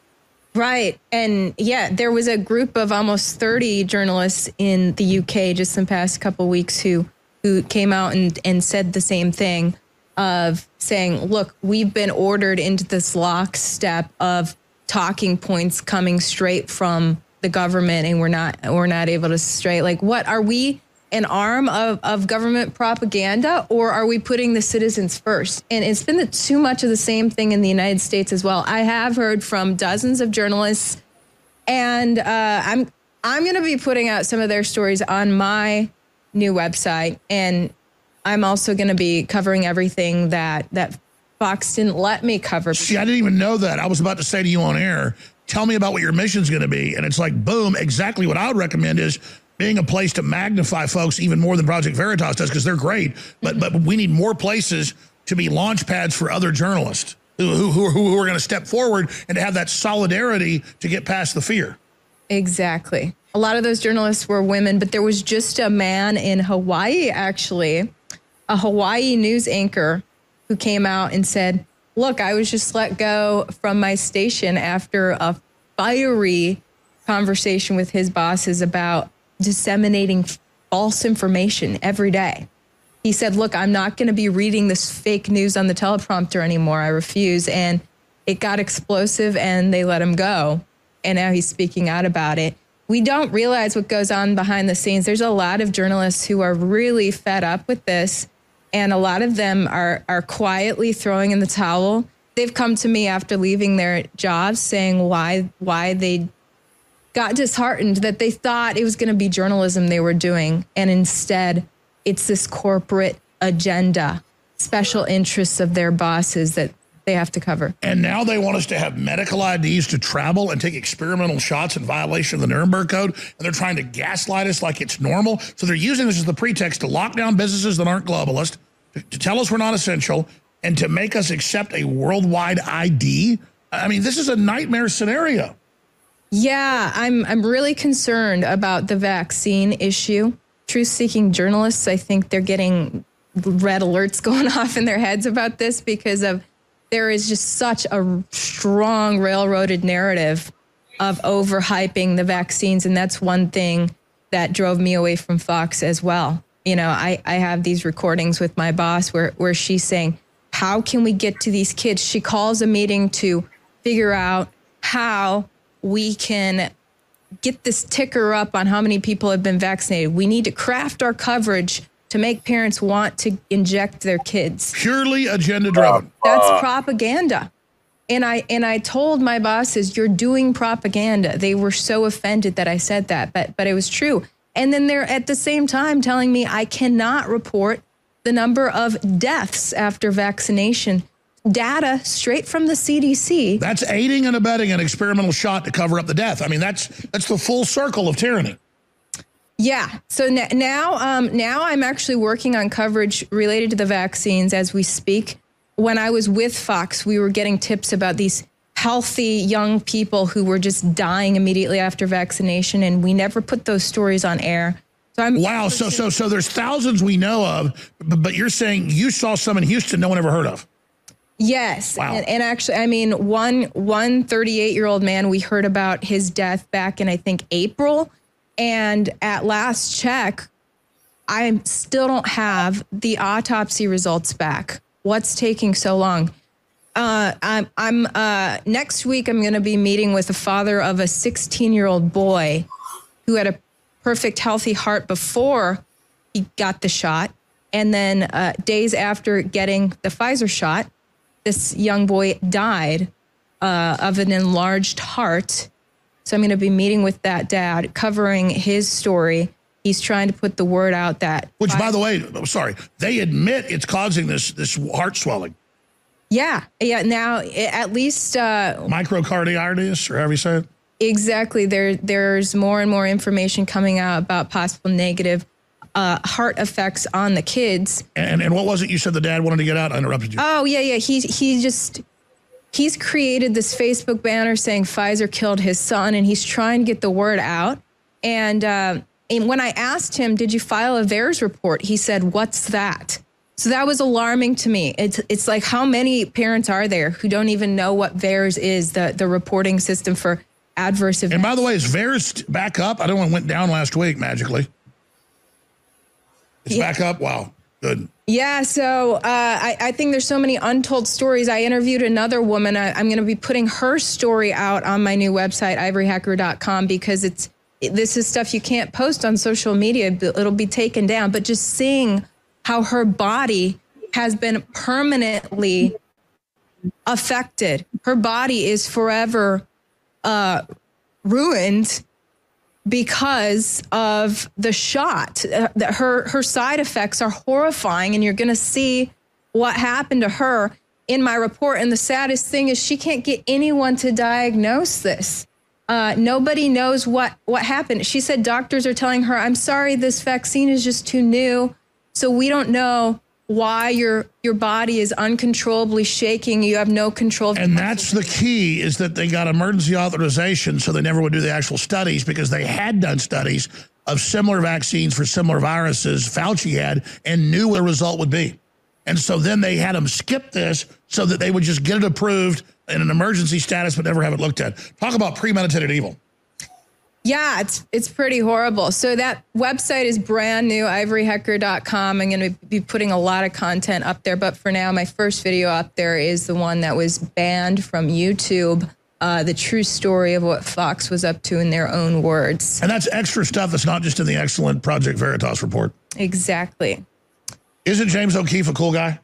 Right. And yeah, there was a group of almost 30 journalists in the UK just in the past couple weeks who who came out and, and said the same thing of saying, look, we've been ordered into this lockstep of talking points coming straight from the government and we're not we're not able to straight like what are we an arm of, of government propaganda or are we putting the citizens first? And it's been the, too much of the same thing in the United States as well. I have heard from dozens of journalists, and uh, I'm I'm going to be putting out some of their stories on my new website, and I'm also going to be covering everything that that Fox didn't let me cover. See, I didn't even know that. I was about to say to you on air, tell me about what your mission's going to be, and it's like, boom, exactly what I would recommend is being a place to magnify folks even more than Project Veritas does because they're great. But but we need more places to be launch pads for other journalists who who who, are going to step forward and to have that solidarity to get past the fear. Exactly. A lot of those journalists were women, but there was just a man in Hawaii actually, a Hawaii news anchor who came out and said, "Look, I was just let go from my station after a fiery conversation with his bosses about disseminating false information every day. He said, Look, I'm not going to be reading this fake news on the teleprompter anymore. I refuse. And it got explosive and they let him go. And now he's speaking out about it. We don't realize what goes on behind the scenes. There's a lot of journalists who are really fed up with this, and a lot of them are, are quietly throwing in the towel. They've come to me after leaving their jobs saying why why they got disheartened that they thought it was going to be journalism they were doing. And instead, it's this corporate agenda, special interests of their bosses that they have to cover. And now they want us to have medical IDs to travel and take experimental shots in violation of the Nuremberg Code. And they're trying to gaslight us like it's normal. So they're using this as the pretext to lock down businesses that aren't globalist, to, to tell us we're not essential, and to make us accept a worldwide ID. I mean, this is a nightmare scenario. Yeah, I'm I'm really concerned about the vaccine issue. Truth-seeking journalists, I think they're getting red alerts going off in their heads about this because of there is just such a strong railroaded narrative of overhyping the vaccines. And that's one thing that drove me away from Fox as well. You know, I, I have these recordings with my boss where, where she's saying, How can we get to these kids? She calls a meeting to figure out how we can get this ticker up on how many people have been vaccinated. We need to craft our coverage to make parents want to inject their kids. Purely agenda driven. That's propaganda. And I and I told my bosses, "You're doing propaganda." They were so offended that I said that, but but it was true. And then they're at the same time telling me I cannot report the number of deaths after vaccination data straight from the CDC. That's aiding and abetting an experimental shot to cover up the death. I mean, that's that's the full circle of tyranny. Yeah. So n- now, um, now I'm actually working on coverage related to the vaccines as we speak. When I was with Fox, we were getting tips about these healthy young people who were just dying immediately after vaccination, and we never put those stories on air. So I'm Wow. So so so there's thousands we know of, but, but you're saying you saw some in Houston no one ever heard of. Yes, Wow. and, and actually, I mean, one one 38 year old man we heard about his death back in I think April, and at last check, I still don't have the autopsy results back. What's taking so long? Uh, I'm I'm uh, next week. I'm going to be meeting with the father of a 16 year old boy who had a perfect healthy heart before he got the shot, and then uh, days after getting the Pfizer shot this young boy died uh, of an enlarged heart. So I'm going to be meeting with that dad, covering his story. He's trying to put the word out that. Which, by the way, I'm sorry, they admit it's causing this this heart swelling, Yeah, yeah. Now, at least uh, microcarditis, or however you say it. exactly, there there's more and more information coming out about possible negative uh, heart effects on the kids. And and what was it you said the dad wanted to get out? I interrupted you. Oh yeah, yeah. He he just he's created this Facebook banner saying Pfizer killed his son, and he's trying to get the word out. And uh, and when I asked him, "Did you file a VAERS report?" He said, "What's that?" So that was alarming to me. It's it's like how many parents are there who don't even know what VAERS is, the the reporting system for adverse events. and by the way, is VAERS back up? I don't know. It went down last week magically. It's Yeah. back up. Wow, good. Yeah, so uh, I, I think there's so many untold stories. I interviewed another woman. I, I'm going to be putting her story out on my new website, ivoryhecker.com, because it's this is stuff you can't post on social media. It'll be taken down. But just seeing how her body has been permanently affected, her body is forever uh, ruined because of the shot. Uh, that her her side effects are horrifying, and you're going to see what happened to her in my report. And the saddest thing is she can't get anyone to diagnose this. Uh, nobody knows what what happened. She said doctors are telling her, "I'm sorry, this vaccine is just too new, so we don't know." Why your your body is uncontrollably shaking? You have no control. And that's the key is that they got emergency authorization, so they never would do the actual studies because they had done studies of similar vaccines for similar viruses Fauci had and knew what the result would be. And so then they had them skip this so that they would just get it approved in an emergency status but never have it looked at. Talk about premeditated evil. Yeah, it's it's pretty horrible. So that website is brand new, ivoryhecker.com. I'm going to be putting a lot of content up there, but for now, my first video up there is the one that was banned from YouTube. Uh, the true story of what Fox was up to in their own words. And that's extra stuff that's not just in the excellent Project Veritas report. Exactly. Isn't James O'Keefe a cool guy?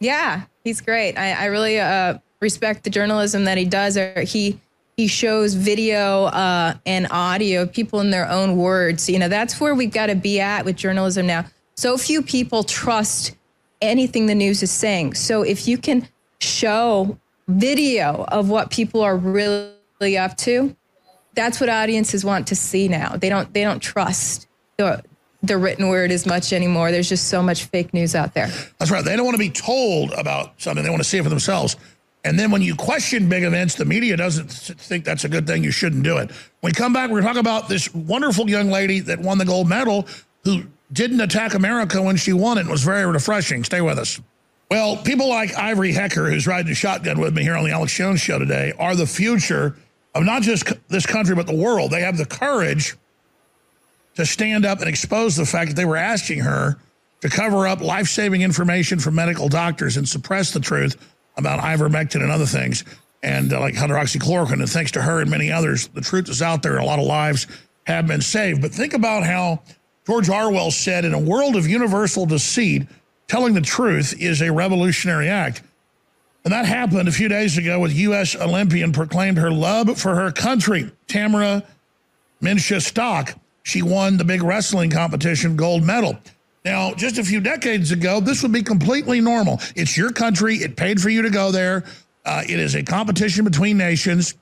Yeah, he's great. I, I really uh, respect the journalism that he does. Or He he shows video uh, and audio, people in their own words. You know, that's where we've got to be at with journalism now. So few people trust anything the news is saying. So if you can show video of what people are really up to, that's what audiences want to see now. They don't they don't trust the the written word as much anymore. There's just so much fake news out there. That's right. They don't want to be told about something. They want to see it for themselves. And then when you question big events, the media doesn't think that's a good thing. You shouldn't do it. When we come back, we're going to talk about this wonderful young lady that won the gold medal who didn't attack America when she won it. Was very refreshing. Stay with us. Well, people like Ivory Hecker, who's riding a shotgun with me here on the Alex Jones show today, are the future of not just this country, but the world. They have the courage to stand up and expose the fact that they were asking her to cover up life saving information from medical doctors and suppress the truth about ivermectin and other things, and uh, like hydroxychloroquine. And thanks to her and many others, the truth is out there, a lot of lives have been saved. But think about how George Orwell said in a world of universal deceit, telling the truth is a revolutionary act. And that happened a few days ago with U.S. Olympian proclaimed her love for her country, Tamara Minsha Stock. She won the big wrestling competition gold medal. Now, just a few decades ago, this would be completely normal. It's your country. It paid for you to go there. Uh, it is a competition between nations.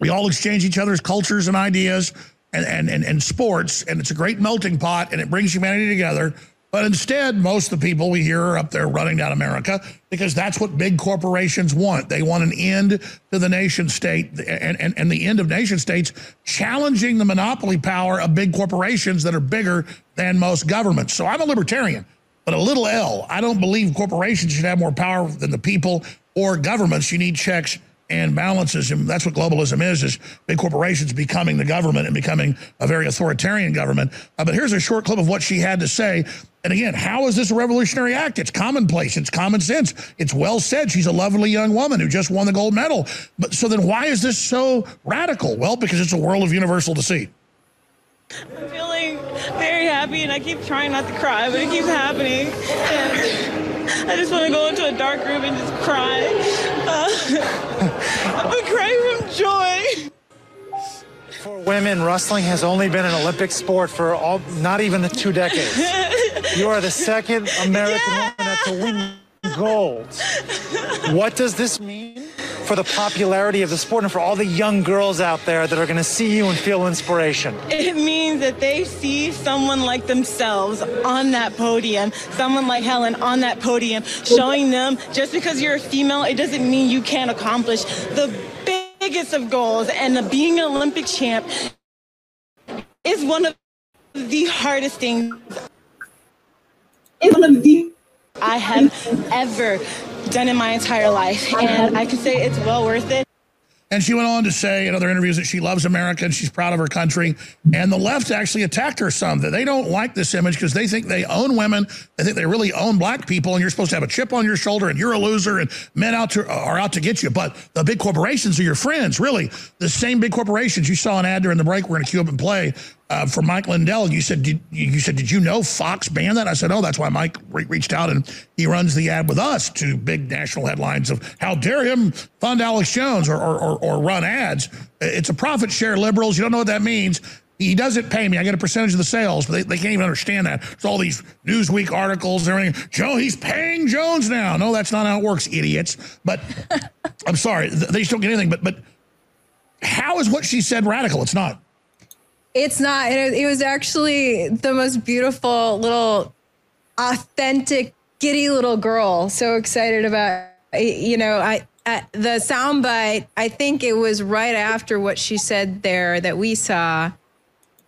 We all exchange each other's cultures and ideas and, and, and, and sports, and it's a great melting pot, and it brings humanity together. But instead, most of the people we hear are up there running down America because that's what big corporations want. They want an end to the nation state and, and, and the end of nation states challenging the monopoly power of big corporations that are bigger than most governments. So I'm a libertarian, but a little L. I don't believe corporations should have more power than the people or governments. You need checks and balances. And that's what globalism is, is big corporations becoming the government and becoming a very authoritarian government. Uh, but here's a short clip of what she had to say. And again, how is this a revolutionary act? It's commonplace. It's common sense. It's well said. She's a lovely young woman who just won the gold medal. But so then why is this so radical? Well, because it's a world of universal deceit. I'm feeling very happy and I keep trying not to cry, but it keeps happening. And I just want to go into a dark room and just cry. Uh, I'm crying from joy. For women, wrestling has only been an Olympic sport for all, not even two decades. You are the second American woman to win gold. What does this mean for the popularity of the sport and for all the young girls out there that are going to see you and feel inspiration? It means that they see someone like themselves on that podium, someone like Helen on that podium, showing them just because you're a female, it doesn't mean you can't accomplish the biggest of goals. And the, being an Olympic champ is one of the hardest things. It's one of the I have ever done in my entire life. And I can say it's well worth it. And she went on to say in other interviews that she loves America and she's proud of her country. And the left actually attacked her some, that they don't like this image because they think they own women. They think they really own black people and you're supposed to have a chip on your shoulder and you're a loser and men out to, are out to get you. But the big corporations are your friends, really. The same big corporations. You saw an ad during the break. We're going to queue up and play uh, for Mike Lindell. You said, did, you said, did you know Fox banned that? I said, oh, that's why Mike re reached out and he runs the ad with us to big national headlines of how dare him fund Alex Jones or, or, or, or run ads. It's a profit share, liberals. You don't know what that means. He doesn't pay me. I get a percentage of the sales, but they, they can't even understand that. It's all these Newsweek articles and everything. Joe, he's paying Jones now. No, that's not how it works, idiots. But I'm sorry, they just don't get anything. But but how is what she said radical? It's not. It's not. It, it was actually the most beautiful little, authentic, giddy little girl. So excited about, you know, I, I the soundbite. I think it was right after what she said there that we saw.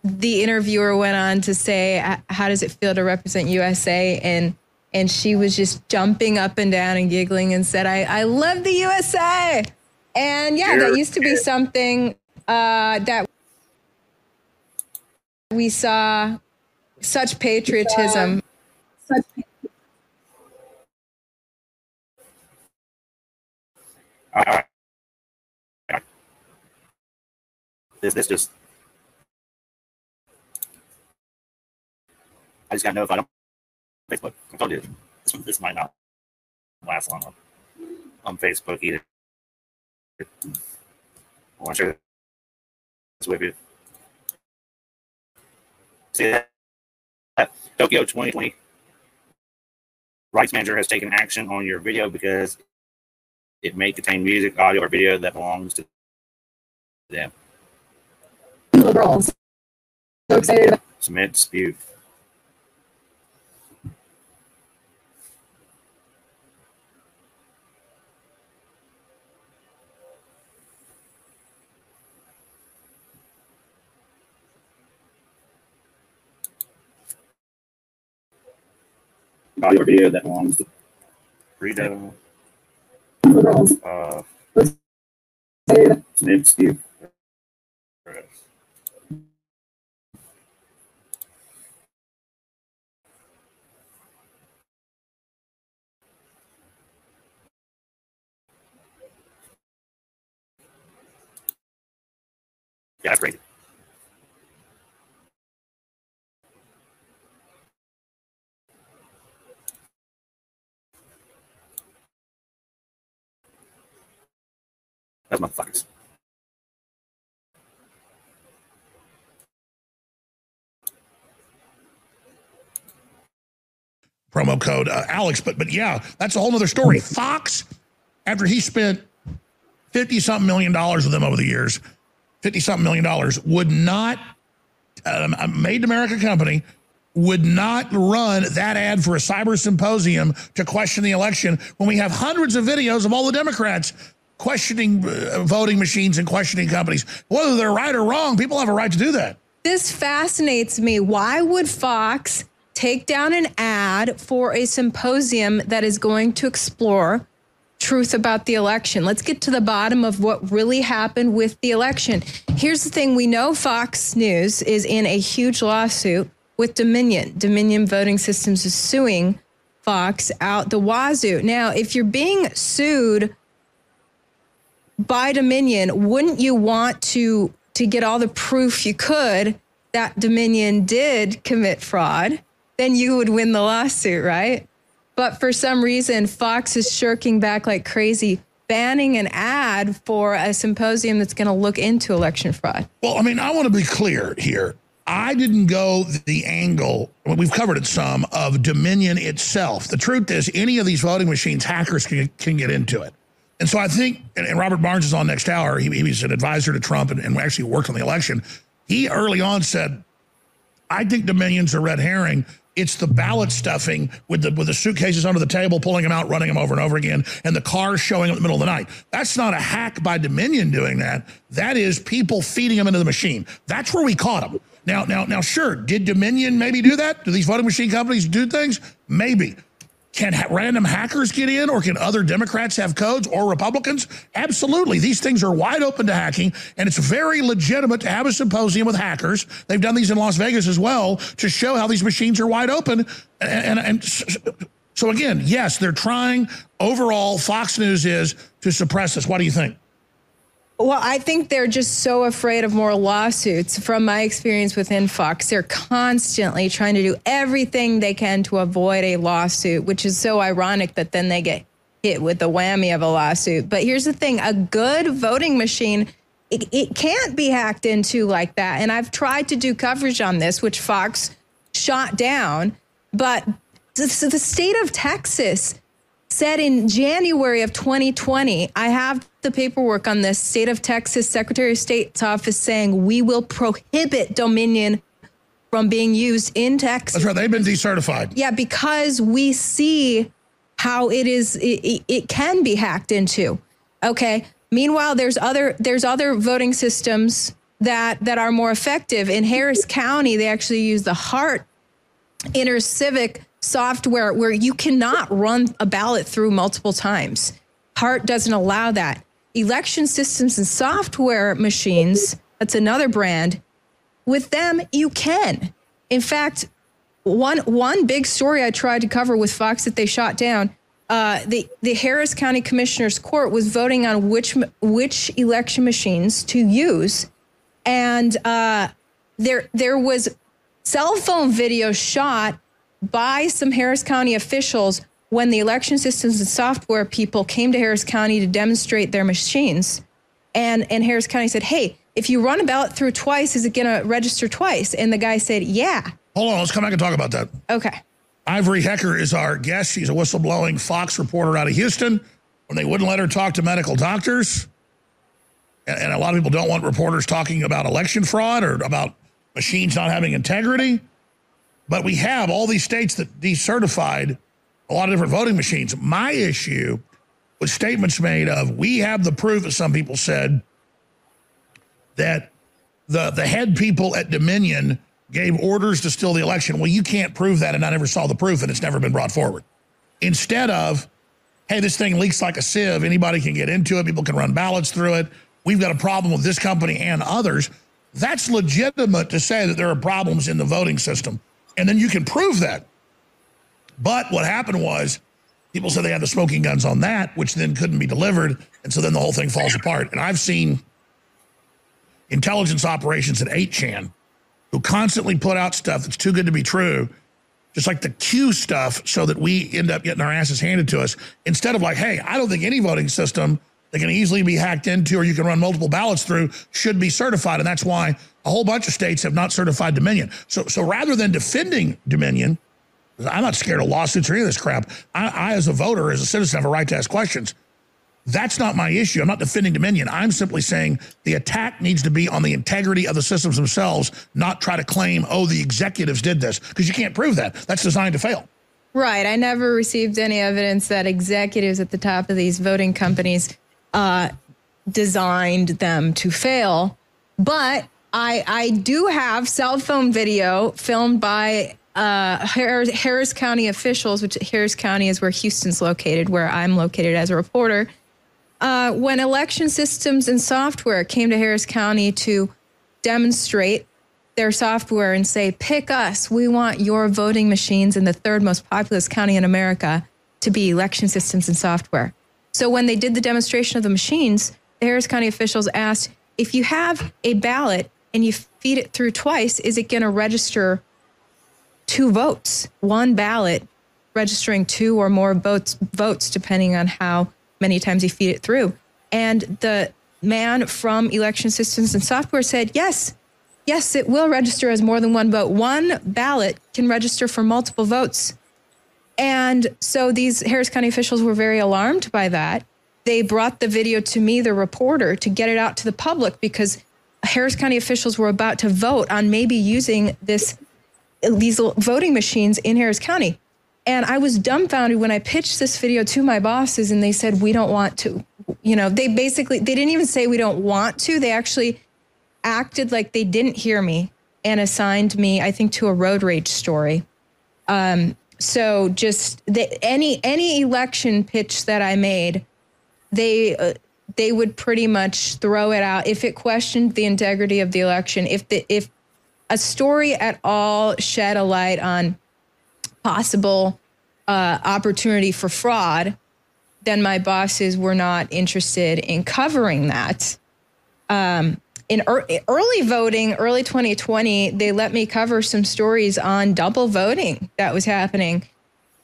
The interviewer went on to say, "How does it feel to represent USA?" and and she was just jumping up and down and giggling and said, "I I love the USA." And yeah, that used to be something uh, that we saw such patriotism. Right. This this just I just if I don't Facebook. I told you this this might not last long on, on Facebook either. I want with you. See that? Tokyo 2020 rights manager has taken action on your video because it may contain music, audio, or video that belongs to them. So excited. Submit dispute. Audio or video that belongs to liberals, uh, votes Steve. Yeah, that's crazy. Motherfuckers. promo code uh, Alex. But but yeah, that's a whole other story. Fox, after he spent fifty something million dollars with them over the years, fifty something million dollars would not um, a made in America company would not run that ad for a cyber symposium to question the election when we have hundreds of videos of all the Democrats questioning uh, voting machines and questioning companies whether they're right or wrong people have a right to do that This fascinates me. Why would Fox take down an ad for a symposium that is going to explore truth about the election? Let's get to the bottom of what really happened with the election. Here's the thing we know Fox News is in a huge lawsuit with Dominion. Dominion Voting Systems is suing Fox out the wazoo. Now, if you're being sued by Dominion, wouldn't you want to to get all the proof you could that Dominion did commit fraud? Then you would win the lawsuit, right? But for some reason, Fox is shirking back like crazy, banning an ad for a symposium that's going to look into election fraud. Well, I mean, I want to be clear here. I didn't go the angle, we've covered it some, of Dominion itself. The truth is, any of these voting machines, hackers can, can get into it. And so I think, and, Robert Barnes is on next hour, he, he was an advisor to Trump and, and actually worked on the election. He early on said, I think Dominion's a red herring. It's the ballot stuffing with the with the suitcases under the table, pulling them out, running them over and over again, and the cars showing up in the middle of the night. That's not a hack by Dominion doing that. That is people feeding them into the machine. That's where we caught them. Now, now, now, sure. Did Dominion maybe do that? Do these voting machine companies do things? Maybe. Can random hackers get in, or can other Democrats have codes or Republicans? Absolutely. These things are wide open to hacking, and it's very legitimate to have a symposium with hackers. They've done these in Las Vegas as well to show how these machines are wide open. And, and, and so, again, yes, they're trying. Overall, Fox News is to suppress this. What do you think? Well, I think they're just so afraid of more lawsuits. From my experience within Fox, they're constantly trying to do everything they can to avoid a lawsuit, which is so ironic that then they get hit with the whammy of a lawsuit. But here's the thing a good voting machine. It, it can't be hacked into like that. And I've tried to do coverage on this, which Fox shot down. But the, the state of Texas said in January of 2020, I have the paperwork on this state of Texas Secretary of State's office saying we will prohibit Dominion from being used in Texas. That's right. They've been decertified. Yeah, because we see how it is it, it can be hacked into. Okay. Meanwhile, there's other there's other voting systems that that are more effective. In Harris County, they actually use the Heart Inner Civic software where you cannot run a ballot through multiple times. Hart doesn't allow that. Election systems and software machines, that's another brand. With them, you can. In fact, one one big story I tried to cover with Fox that they shot down. Uh, the the Harris County Commissioners Court was voting on which which election machines to use, and uh, there there was cell phone video shot by some Harris County officials when the election systems and software people came to Harris County to demonstrate their machines. And, and Harris County said, Hey, if you run a ballot through twice, is it going to register twice? And the guy said, Yeah. Hold on, let's come back and talk about that. Okay. Ivory Hecker is our guest. She's a whistleblowing Fox reporter out of Houston. When they wouldn't let her talk to medical doctors, and, and a lot of people don't want reporters talking about election fraud or about machines not having integrity. But we have all these states that decertified a lot of different voting machines. My issue was statements made of we have the proof, as some people said, that the the head people at Dominion gave orders to steal the election. Well, you can't prove that, and I never saw the proof, and it's never been brought forward. Instead of hey, this thing leaks like a sieve. Anybody can get into it. People can run ballots through it. We've got a problem with this company and others. That's legitimate to say that there are problems in the voting system. And then you can prove that. But what happened was people said they had the smoking guns on that, which then couldn't be delivered. And so then the whole thing falls apart. And I've seen intelligence operations at 8chan who constantly put out stuff that's too good to be true, just like the Q stuff, so that we end up getting our asses handed to us instead of like, hey, I don't think any voting system that can easily be hacked into or you can run multiple ballots through should be certified. And that's why a whole bunch of states have not certified Dominion. So, so rather than defending Dominion, I'm not scared of lawsuits or any of this crap. I, I, as a voter, as a citizen, have a right to ask questions. That's not my issue. I'm not defending Dominion. I'm simply saying the attack needs to be on the integrity of the systems themselves, not try to claim, oh, the executives did this, because you can't prove that. That's designed to fail. Right. I never received any evidence that executives at the top of these voting companies uh, designed them to fail. But I, I do have cell phone video filmed by uh, Harris, Harris County officials, which Harris County is where Houston's located, where I'm located as a reporter uh, when election systems and software came to Harris County to demonstrate their software and say, pick us, we want your voting machines in the third most populous county in America to be election systems and software. So when they did the demonstration of the machines, the Harris County officials asked, if you have a ballot and you feed it through twice, is it going to register two votes? One ballot registering two or more votes, votes depending on how many times you feed it through. And the man from Election Systems and Software said, yes, yes, it will register as more than one vote. One ballot can register for multiple votes. And so these Harris County officials were very alarmed by that. They brought the video to me, the reporter, to get it out to the public because Harris County officials were about to vote on maybe using this these voting machines in Harris County. And I was dumbfounded when I pitched this video to my bosses and they said, we don't want to. You know, they basically, they didn't even say we don't want to. They actually acted like they didn't hear me and assigned me, I think, to a road rage story. Um, so just the, any any election pitch that I made, they uh, they would pretty much throw it out if it questioned the integrity of the election. If the if a story at all shed a light on possible uh, opportunity for fraud, then my bosses were not interested in covering that. Um, in er- early voting, early 2020, they let me cover some stories on double voting that was happening.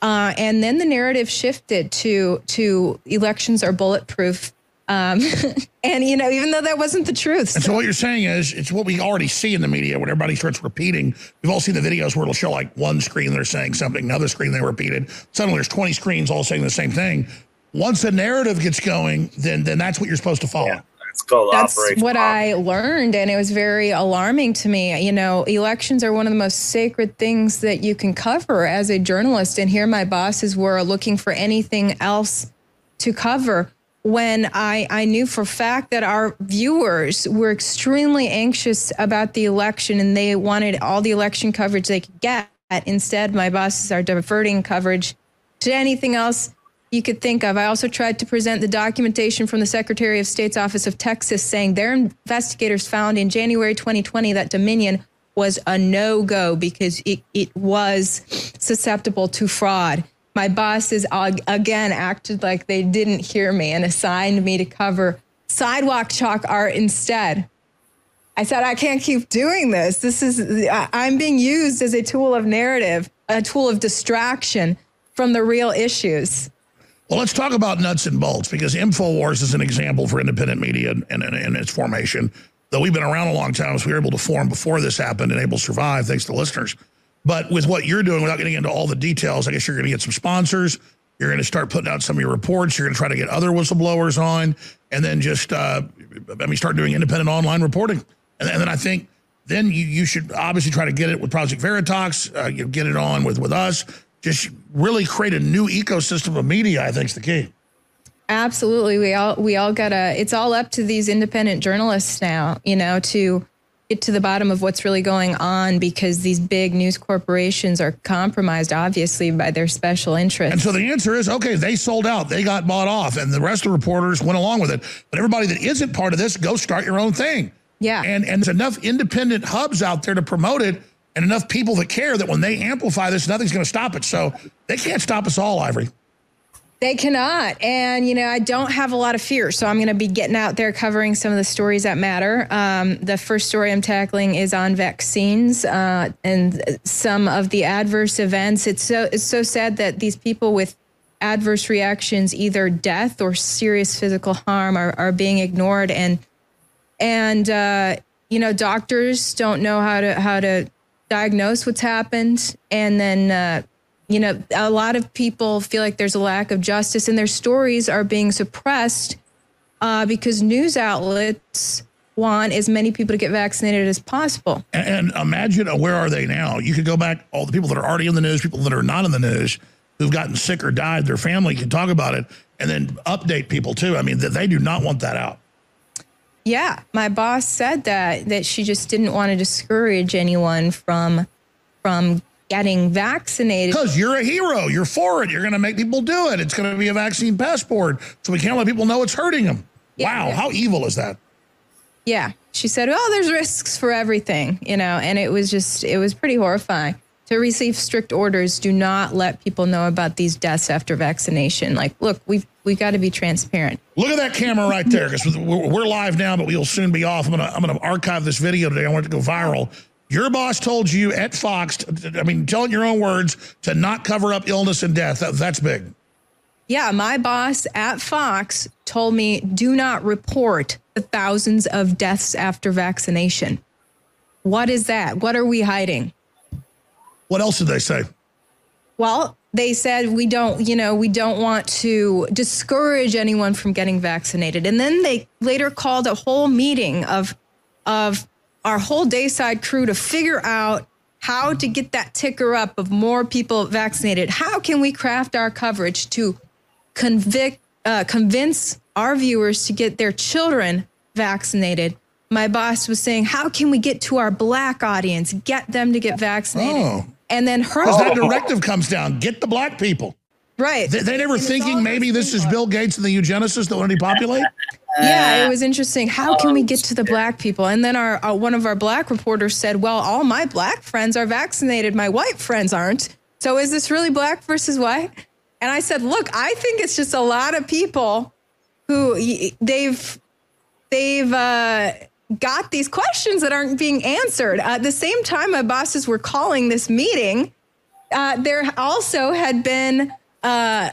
Uh, and then the narrative shifted to to elections are bulletproof um, and you know, even though that wasn't the truth. And so what you're saying is it's what we already see in the media when everybody starts repeating. We've all seen the videos where it'll show like one screen they're saying something, another screen they repeated. Suddenly there's 20 screens all saying the same thing. Once the narrative gets going, then then that's what you're supposed to follow. Yeah. It's called That's Operation what. I learned, and it was very alarming to me. You know, elections are one of the most sacred things that you can cover as a journalist. And here, my bosses were looking for anything else to cover when I, I knew for a fact that our viewers were extremely anxious about the election and they wanted all the election coverage they could get. Instead, my bosses are diverting coverage to anything else you could think of. I also tried to present the documentation from the Secretary of State's Office of Texas saying their investigators found in January 2020 that Dominion was a no go because it, it was susceptible to fraud my bosses again acted like they didn't hear me and assigned me to cover sidewalk chalk art instead. I said, I can't keep doing this. This is, I'm being used as a tool of narrative, a tool of distraction from the real issues. Well, let's talk about nuts and bolts because InfoWars is an example for independent media and, and, and its formation. Though we've been around a long time, so we were able to form before this happened and able to survive thanks to listeners. But with what you're doing, without getting into all the details, I guess you're going to get some sponsors. You're going to start putting out some of your reports. You're going to try to get other whistleblowers on, and then just, uh, I mean, start doing independent online reporting. And, and, then I think then you, you should obviously try to get it with Project Veritas. Uh, you get it on with with us. Just really create a new ecosystem of media. I think is the key. Absolutely, we all we all gotta. It's all up to these independent journalists now. You know to get to the bottom of what's really going on because these big news corporations are compromised, obviously, by their special interests. And so the answer is okay, they sold out, they got bought off, and the rest of the reporters went along with it. But everybody that isn't part of this, go start your own thing. Yeah. And and there's enough independent hubs out there to promote it and enough people that care that when they amplify this, nothing's going to stop it. So they can't stop us all, Ivory. They cannot. And, you know, I don't have a lot of fear. So I'm going to be getting out there covering some of the stories that matter. Um, the first story I'm tackling is on vaccines uh, and some of the adverse events. It's so, it's so sad that these people with adverse reactions, either death or serious physical harm, are, are being ignored. And, and, uh, you know, doctors don't know how to, how to diagnose what's happened. And then, uh, you know, a lot of people feel like there's a lack of justice and their stories are being suppressed uh, because news outlets want as many people to get vaccinated as possible. And, and imagine uh, where are they now? You could go back, all the people that are already in the news, people that are not in the news, who've gotten sick or died, their family can talk about it and then update people too. I mean, they do not want that out. Yeah, my boss said that that she just didn't want to discourage anyone from from getting vaccinated. Because you're a hero. You're for it. You're going to make people do it. It's going to be a vaccine passport. So we can't let people know it's hurting them. Yeah, wow. yeah. How evil is that? Yeah. She said, "Oh, there's risks for everything," you know, and it was just it was pretty horrifying. To receive strict orders, do not let people know about these deaths after vaccination. Like, look, we've we got to be transparent. Look at that camera right there, because we're, we're live now, but we'll soon be off. I'm gonna I'm gonna archive this video today. I want it to go viral. Your boss told you at Fox, I mean, tell in your own words, to not cover up illness and death. That, that's big. Yeah, my boss at Fox told me do not report the thousands of deaths after vaccination. What is that? What are we hiding? What else did they say? Well, they said we don't, you know, we don't want to discourage anyone from getting vaccinated. And then they later called a whole meeting of of our whole dayside crew to figure out how to get that ticker up of more people vaccinated. How can we craft our coverage to convict uh, convince our viewers to get their children vaccinated? My boss was saying, how can we get to our black audience, get them to get vaccinated? Oh. And then her Because that directive comes down. Get the black people. Right. They, they never thinking maybe this is Bill Gates and the eugenicists that want to depopulate? Yeah, it was interesting. How can we get to the black people? And then our, our one of our black reporters said, "Well, all my black friends are vaccinated. My white friends aren't. So is this really black versus white?" And I said, "Look, I think it's just a lot of people who they've they've uh, got these questions that aren't being answered. Uh, at the same time, my bosses were calling this meeting. Uh, there also had been." Uh,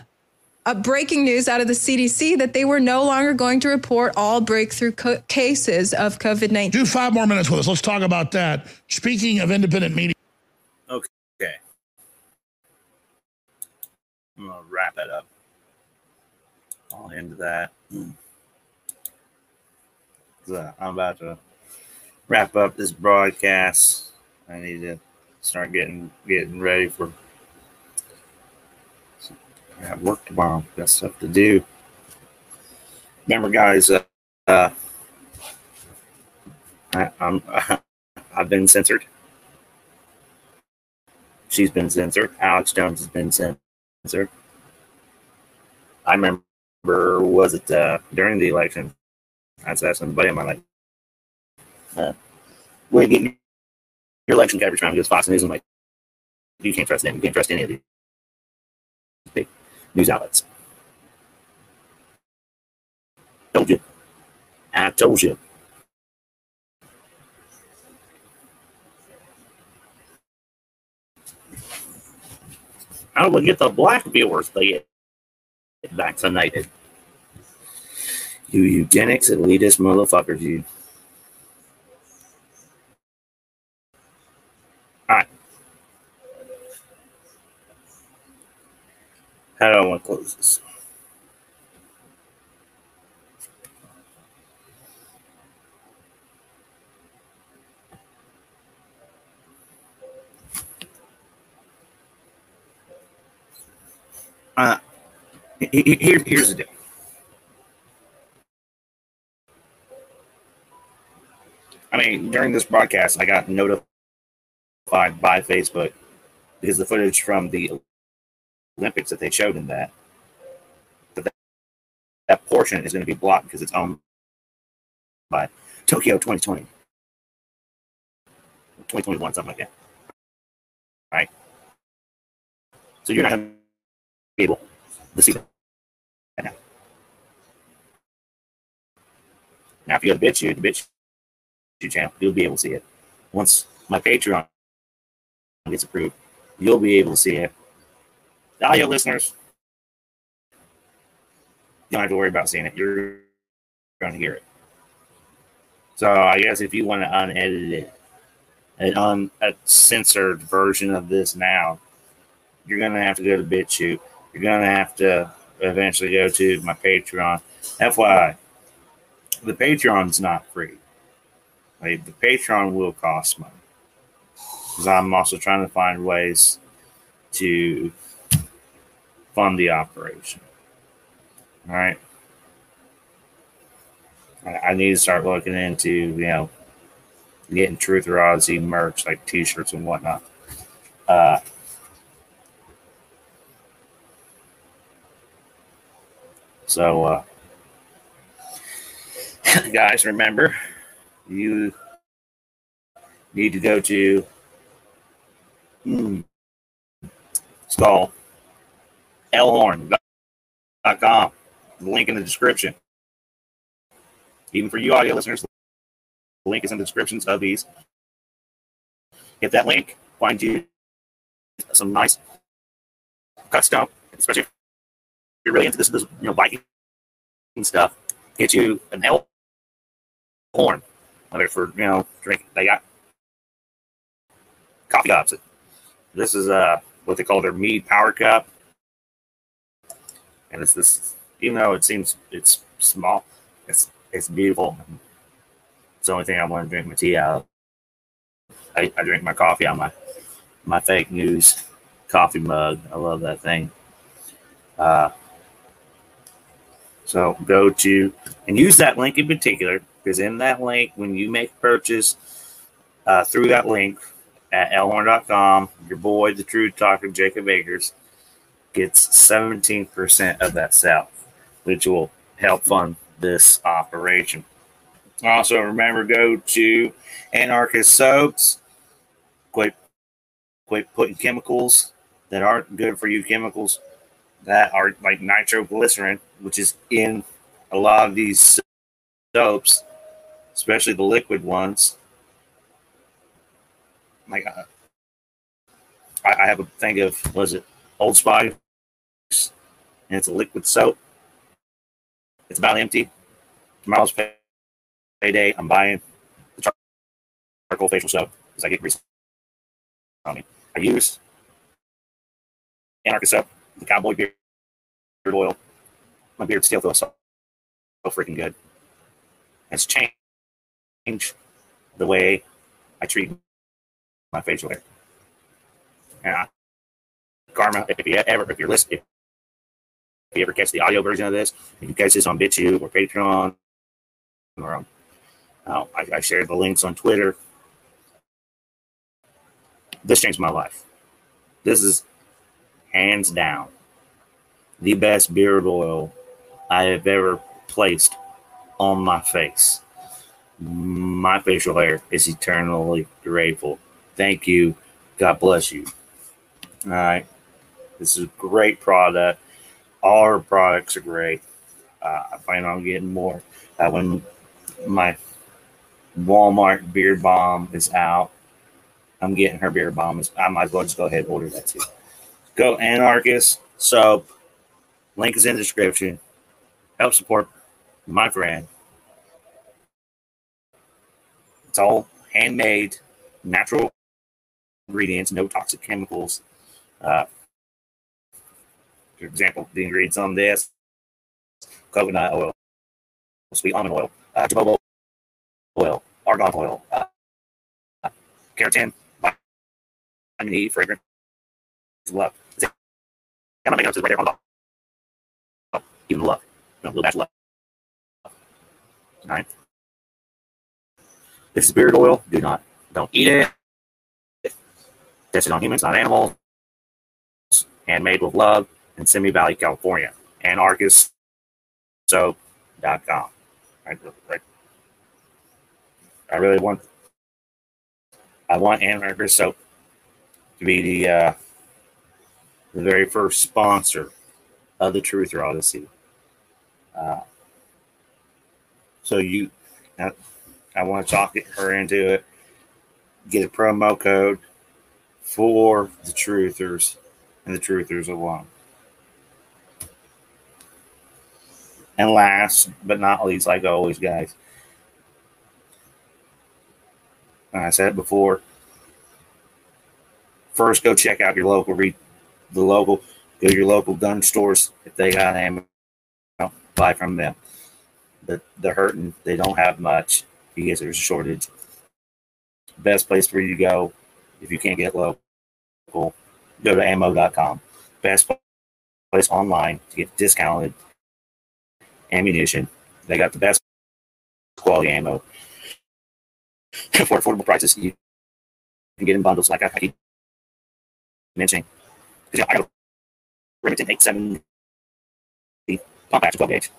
uh, breaking news out of the CDC that they were no longer going to report all breakthrough co- cases of COVID 19. Do five more minutes with us. Let's talk about that. Speaking of independent media. Okay. I'm gonna wrap it up. All into that. So I'm about to wrap up this broadcast. I need to start getting getting ready for. I have work tomorrow. Got stuff to do. Remember, guys. Uh, uh, I, I'm I've been censored. She's been censored. Alex Jones has been censored. I remember, was it uh, during the election? I was asking somebody in my life, uh, where you get your election coverage from? Because Fox News, I'm like, you can't trust them. You can't trust any of these big news outlets. Told you. I told you. Do we get the black viewers to get vaccinated? You eugenics elitist motherfuckers, you. Alright. How do I want to close this? Uh, he- he- here, here's the deal. I mean, during this broadcast, I got notified by Facebook because the footage from the Olympics that they showed in that, that, that portion is going to be blocked because it's owned by Tokyo 2020. 2021, something like that. Right? So you're not able to see that now. Now, if you go to BitChute, BitChute channel, you'll be able to see it. Once my Patreon gets approved, you'll be able to see it. Audio listeners, you don't have to worry about seeing it. You're going to hear it. So I guess if you want to unedit it an unedited, an uncensored version of this now, you're going to have to go to BitChute. You're going to have to eventually go to my Patreon. FYI, the Patreon's not free. Like, the Patreon will cost money. Because I'm also trying to find ways to fund the operation. All right. I need to start looking into, you know, getting Truther Odyssey merch, like t shirts and whatnot. Uh, so, uh, guys, remember, you need to go to hmm, skull alehorn.com. The link in the description. Even for you audio listeners, the link is in the descriptions of these. Hit that link, find you some nice custom, especially if you're really into this, this you know, Viking stuff. Get you an L horn, whether for you know drink. They got coffee cups. This is uh what they call their mead power cup, and it's this. Even though it seems it's small, it's it's beautiful. It's the only thing I want to drink my tea out. I, I drink my coffee of my my fake news coffee mug. I love that thing. Uh, so go to and use that link in particular because in that link, when you make a purchase uh, through that link at alehorn.com, your boy, the True Talker, Jacob Akers, gets 17% of that sale, which will help fund this operation. Also, remember go to Anarchist Soaps. Quit, quit putting chemicals that aren't good for you. Chemicals that are like nitroglycerin, which is in a lot of these soaps, especially the liquid ones. My God. Uh, I, I have a thing of was it Old Spice, and it's a liquid soap. It's about empty. Tomorrow's payday. I'm buying the charcoal facial soap because I get grease on me. I use anarchist soap, the cowboy beard oil. My beard still feels so, so freaking good. It's changed the way I treat my facial hair. Yeah. Karma, if you ever, if you're listening, if you ever catch the audio version of this, if you catch this on BitChute or Patreon, or um, uh, I, I shared the links on Twitter. This changed my life. This is hands down the best beard oil I have ever placed on my face. My facial hair is eternally grateful. Thank you. God bless you. All right. This is a great product. All our products are great. Uh, I plan on getting more. Uh, when my Walmart beard balm is out, I'm getting her beard balm. I might as well just go ahead and order that too. Go Anarchist soap. Link is in the description. Help support my brand. It's all handmade, natural ingredients, no toxic chemicals. Uh, for example, the ingredients on this coconut oil, sweet almond oil, uh, jojoba oil, argan oil, uh, keratin, vitamin E, fragrance, love. I'm gonna make it right there on top. Oh, even love, a little dash of love. All right. This is beard oil. Do not, don't eat it. Tested on humans, not animals. Handmade with love in Simi Valley, California. Anarchist soap.com. Right, right. I really want I want Anarchist Soap to be the uh, the very first sponsor of the Truther Odyssey. Uh, so you, I, I want to talk her into it. Get a promo code for the Truthers and the Truthers alone. And last but not least, like always, guys, I said before. First, go check out your local the local go to your local gun stores if they got ammo. Buy from them. But they're hurting. They don't have much because there's a shortage. Best place for you to go if you can't get local, go to ammo.com. Best place online to get discounted ammunition. They got the best quality ammo for affordable prices. You can get in bundles like I keep mentioning. Because you know, I got a Remington 870 pump action 12 gauge.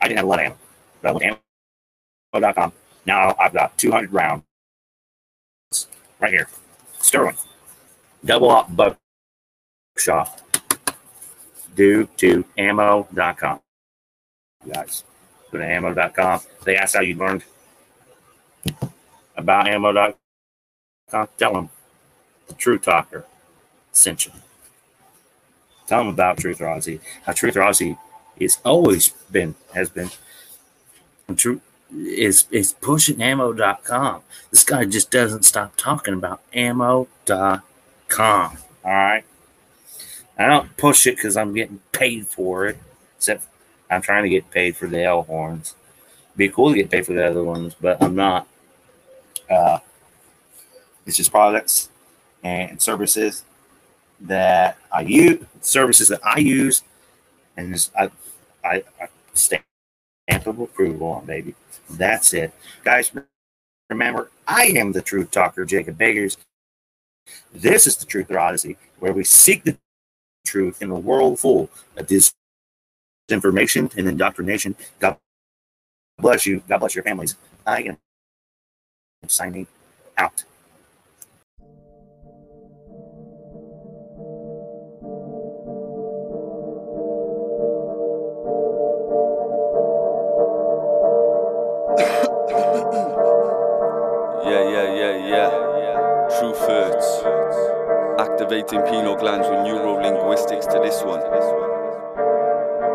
I didn't have a lot of ammo, but I went to ammo.com. Now I've got 200 rounds right here. Sterling. Double aught buckshot. Due to ammo.com. Guys, go to ammo.com. They asked how you learned about ammo.com. Tell them the True Talker sent you. Tell them about Truth Odyssey. How Truth Odyssey is always been has been true is is pushing ammo.com. This guy just doesn't stop talking about ammo.com. All right. I don't push it because I'm getting paid for it. Except I'm trying to get paid for the Alehorns. Be cool to get paid for the other ones, but I'm not. Uh, it's just products and services that I use, services that I use, and just, I, I, I stamp of approval on, baby. That's it, guys. Remember, I am the truth talker, Jacob Beggars. This is the Truth Odyssey, where we seek the truth in a world full of disinformation and indoctrination. God bless you. God bless your families. I am signing out. Activating pineal glands with neurolinguistics to this one.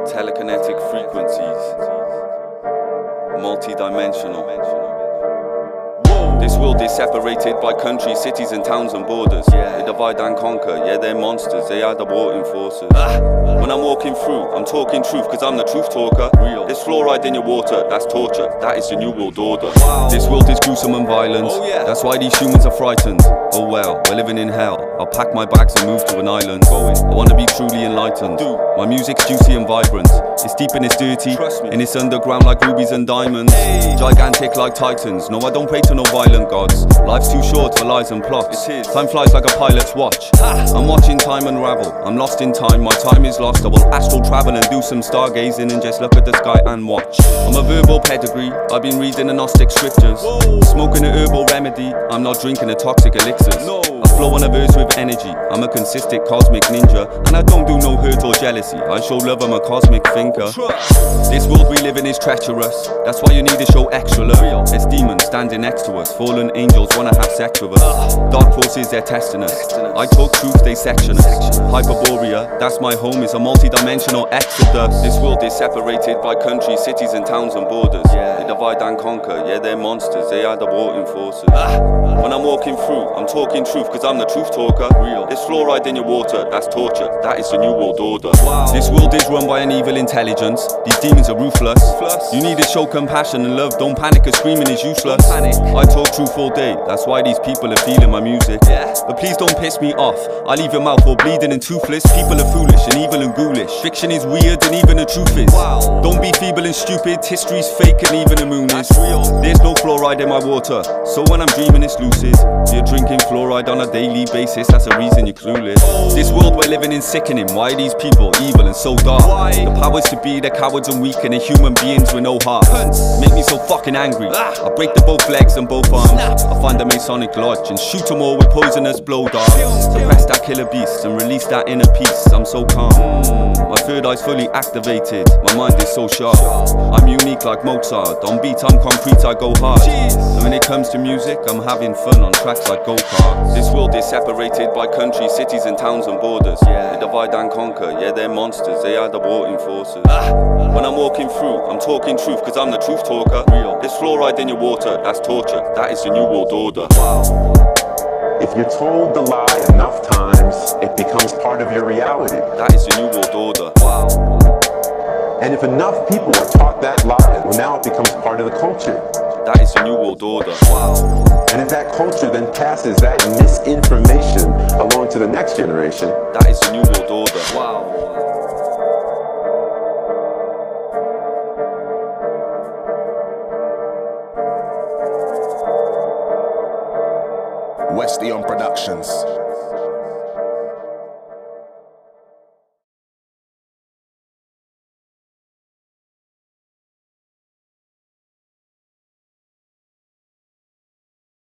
Telekinetic frequencies. Multi-dimensional. This world is separated by countries, cities, and towns and borders. They divide and conquer. Yeah, they're monsters. They are the warring forces. Ah. When I'm walking through, I'm talking truth because I'm the truth talker. Real. There's fluoride in your water. That's torture. That is the new world order. This world is gruesome and violent. Oh, That's why these humans are frightened. Oh well, we're living in hell. I'll pack my bags and move to an island. Going. I want to be truly enlightened. My music's juicy and vibrant. It's deep and it's dirty. And it's underground like rubies and diamonds. Gigantic like titans. No, I don't pray to no violent gods. Life's too short for lies and plots. Time flies like a pilot's watch. I'm watching time unravel. I'm lost in time. My time is lost. I will astral travel and do some stargazing and just look at the sky and watch. I'm a verbal pedigree. I've been reading the Gnostic scriptures. Smoking a herbal remedy. I'm not drinking a toxic elixirs. I flow on a verse with energy. I'm a consistent cosmic ninja. And I don't do no hurt or jealousy. I show love, I'm a cosmic thinker. This world we live in is treacherous. That's why you need to show extra love. There's demons standing next to us. Fallen angels wanna have sex with us. Dark forces, they're testing us. I talk truth, they section us. Hyperborea, that's my home, is a multi-dimensional exodus. This world is separated by countries, cities, and towns and borders. They divide and conquer. Yeah, they're monsters. They are the warring forces. Ah. When I'm walking through, I'm talking truth because I'm the truth talker. Real. There's fluoride in your water, that's torture. That is the new world order. Wow. This world is run by an evil intelligence. These demons are ruthless. You need to show compassion and love. Don't panic, cause screaming is useless. I talk truth all day. That's why these people are feeling my music. Yeah. But please don't piss me off. I leave your mouth all bleeding and toothless. People are foolish and evil and ghoulish. Fiction is weird and even the truth is. Wow. Don't be feeble and stupid. History's fake and even the moon is real. There's no fluoride in my water. So when I'm dreaming, it's lucid. You're drinking fluoride on a daily basis. That's a reason you're clueless. Oh. This world we're living in sickening. Why are these people evil and so dark? The powers to be, they're cowards and weak, and they're human beings with no heart. Make me so fucking angry. I break the both legs and both arms. I find a Masonic lodge and shoot them all with poisonous blow darts. Suppress that killer beast and release that inner peace. I'm so calm. My third eye's fully activated. My mind is so sharp. I'm unique like Mozart. On beat, I'm concrete, I go hard. And when it comes to music, I'm having fun on tracks like go karts. This world is separated by countries, cities, and towns and borders. They divide and conquer. Yeah, they're monsters. They are the warring forces. Ah, when I'm walking through, I'm talking truth because I'm the truth talker. Real. There's fluoride in your water. That's torture. That is the new world order. If you're told the lie enough times, it becomes part of your reality. That is the new world order. And if enough people are taught that lie, well, now it becomes part of the culture. That is the new world order. And if that culture then passes that misinformation along to the next generation, That is the new world order. Wow. Westion Productions.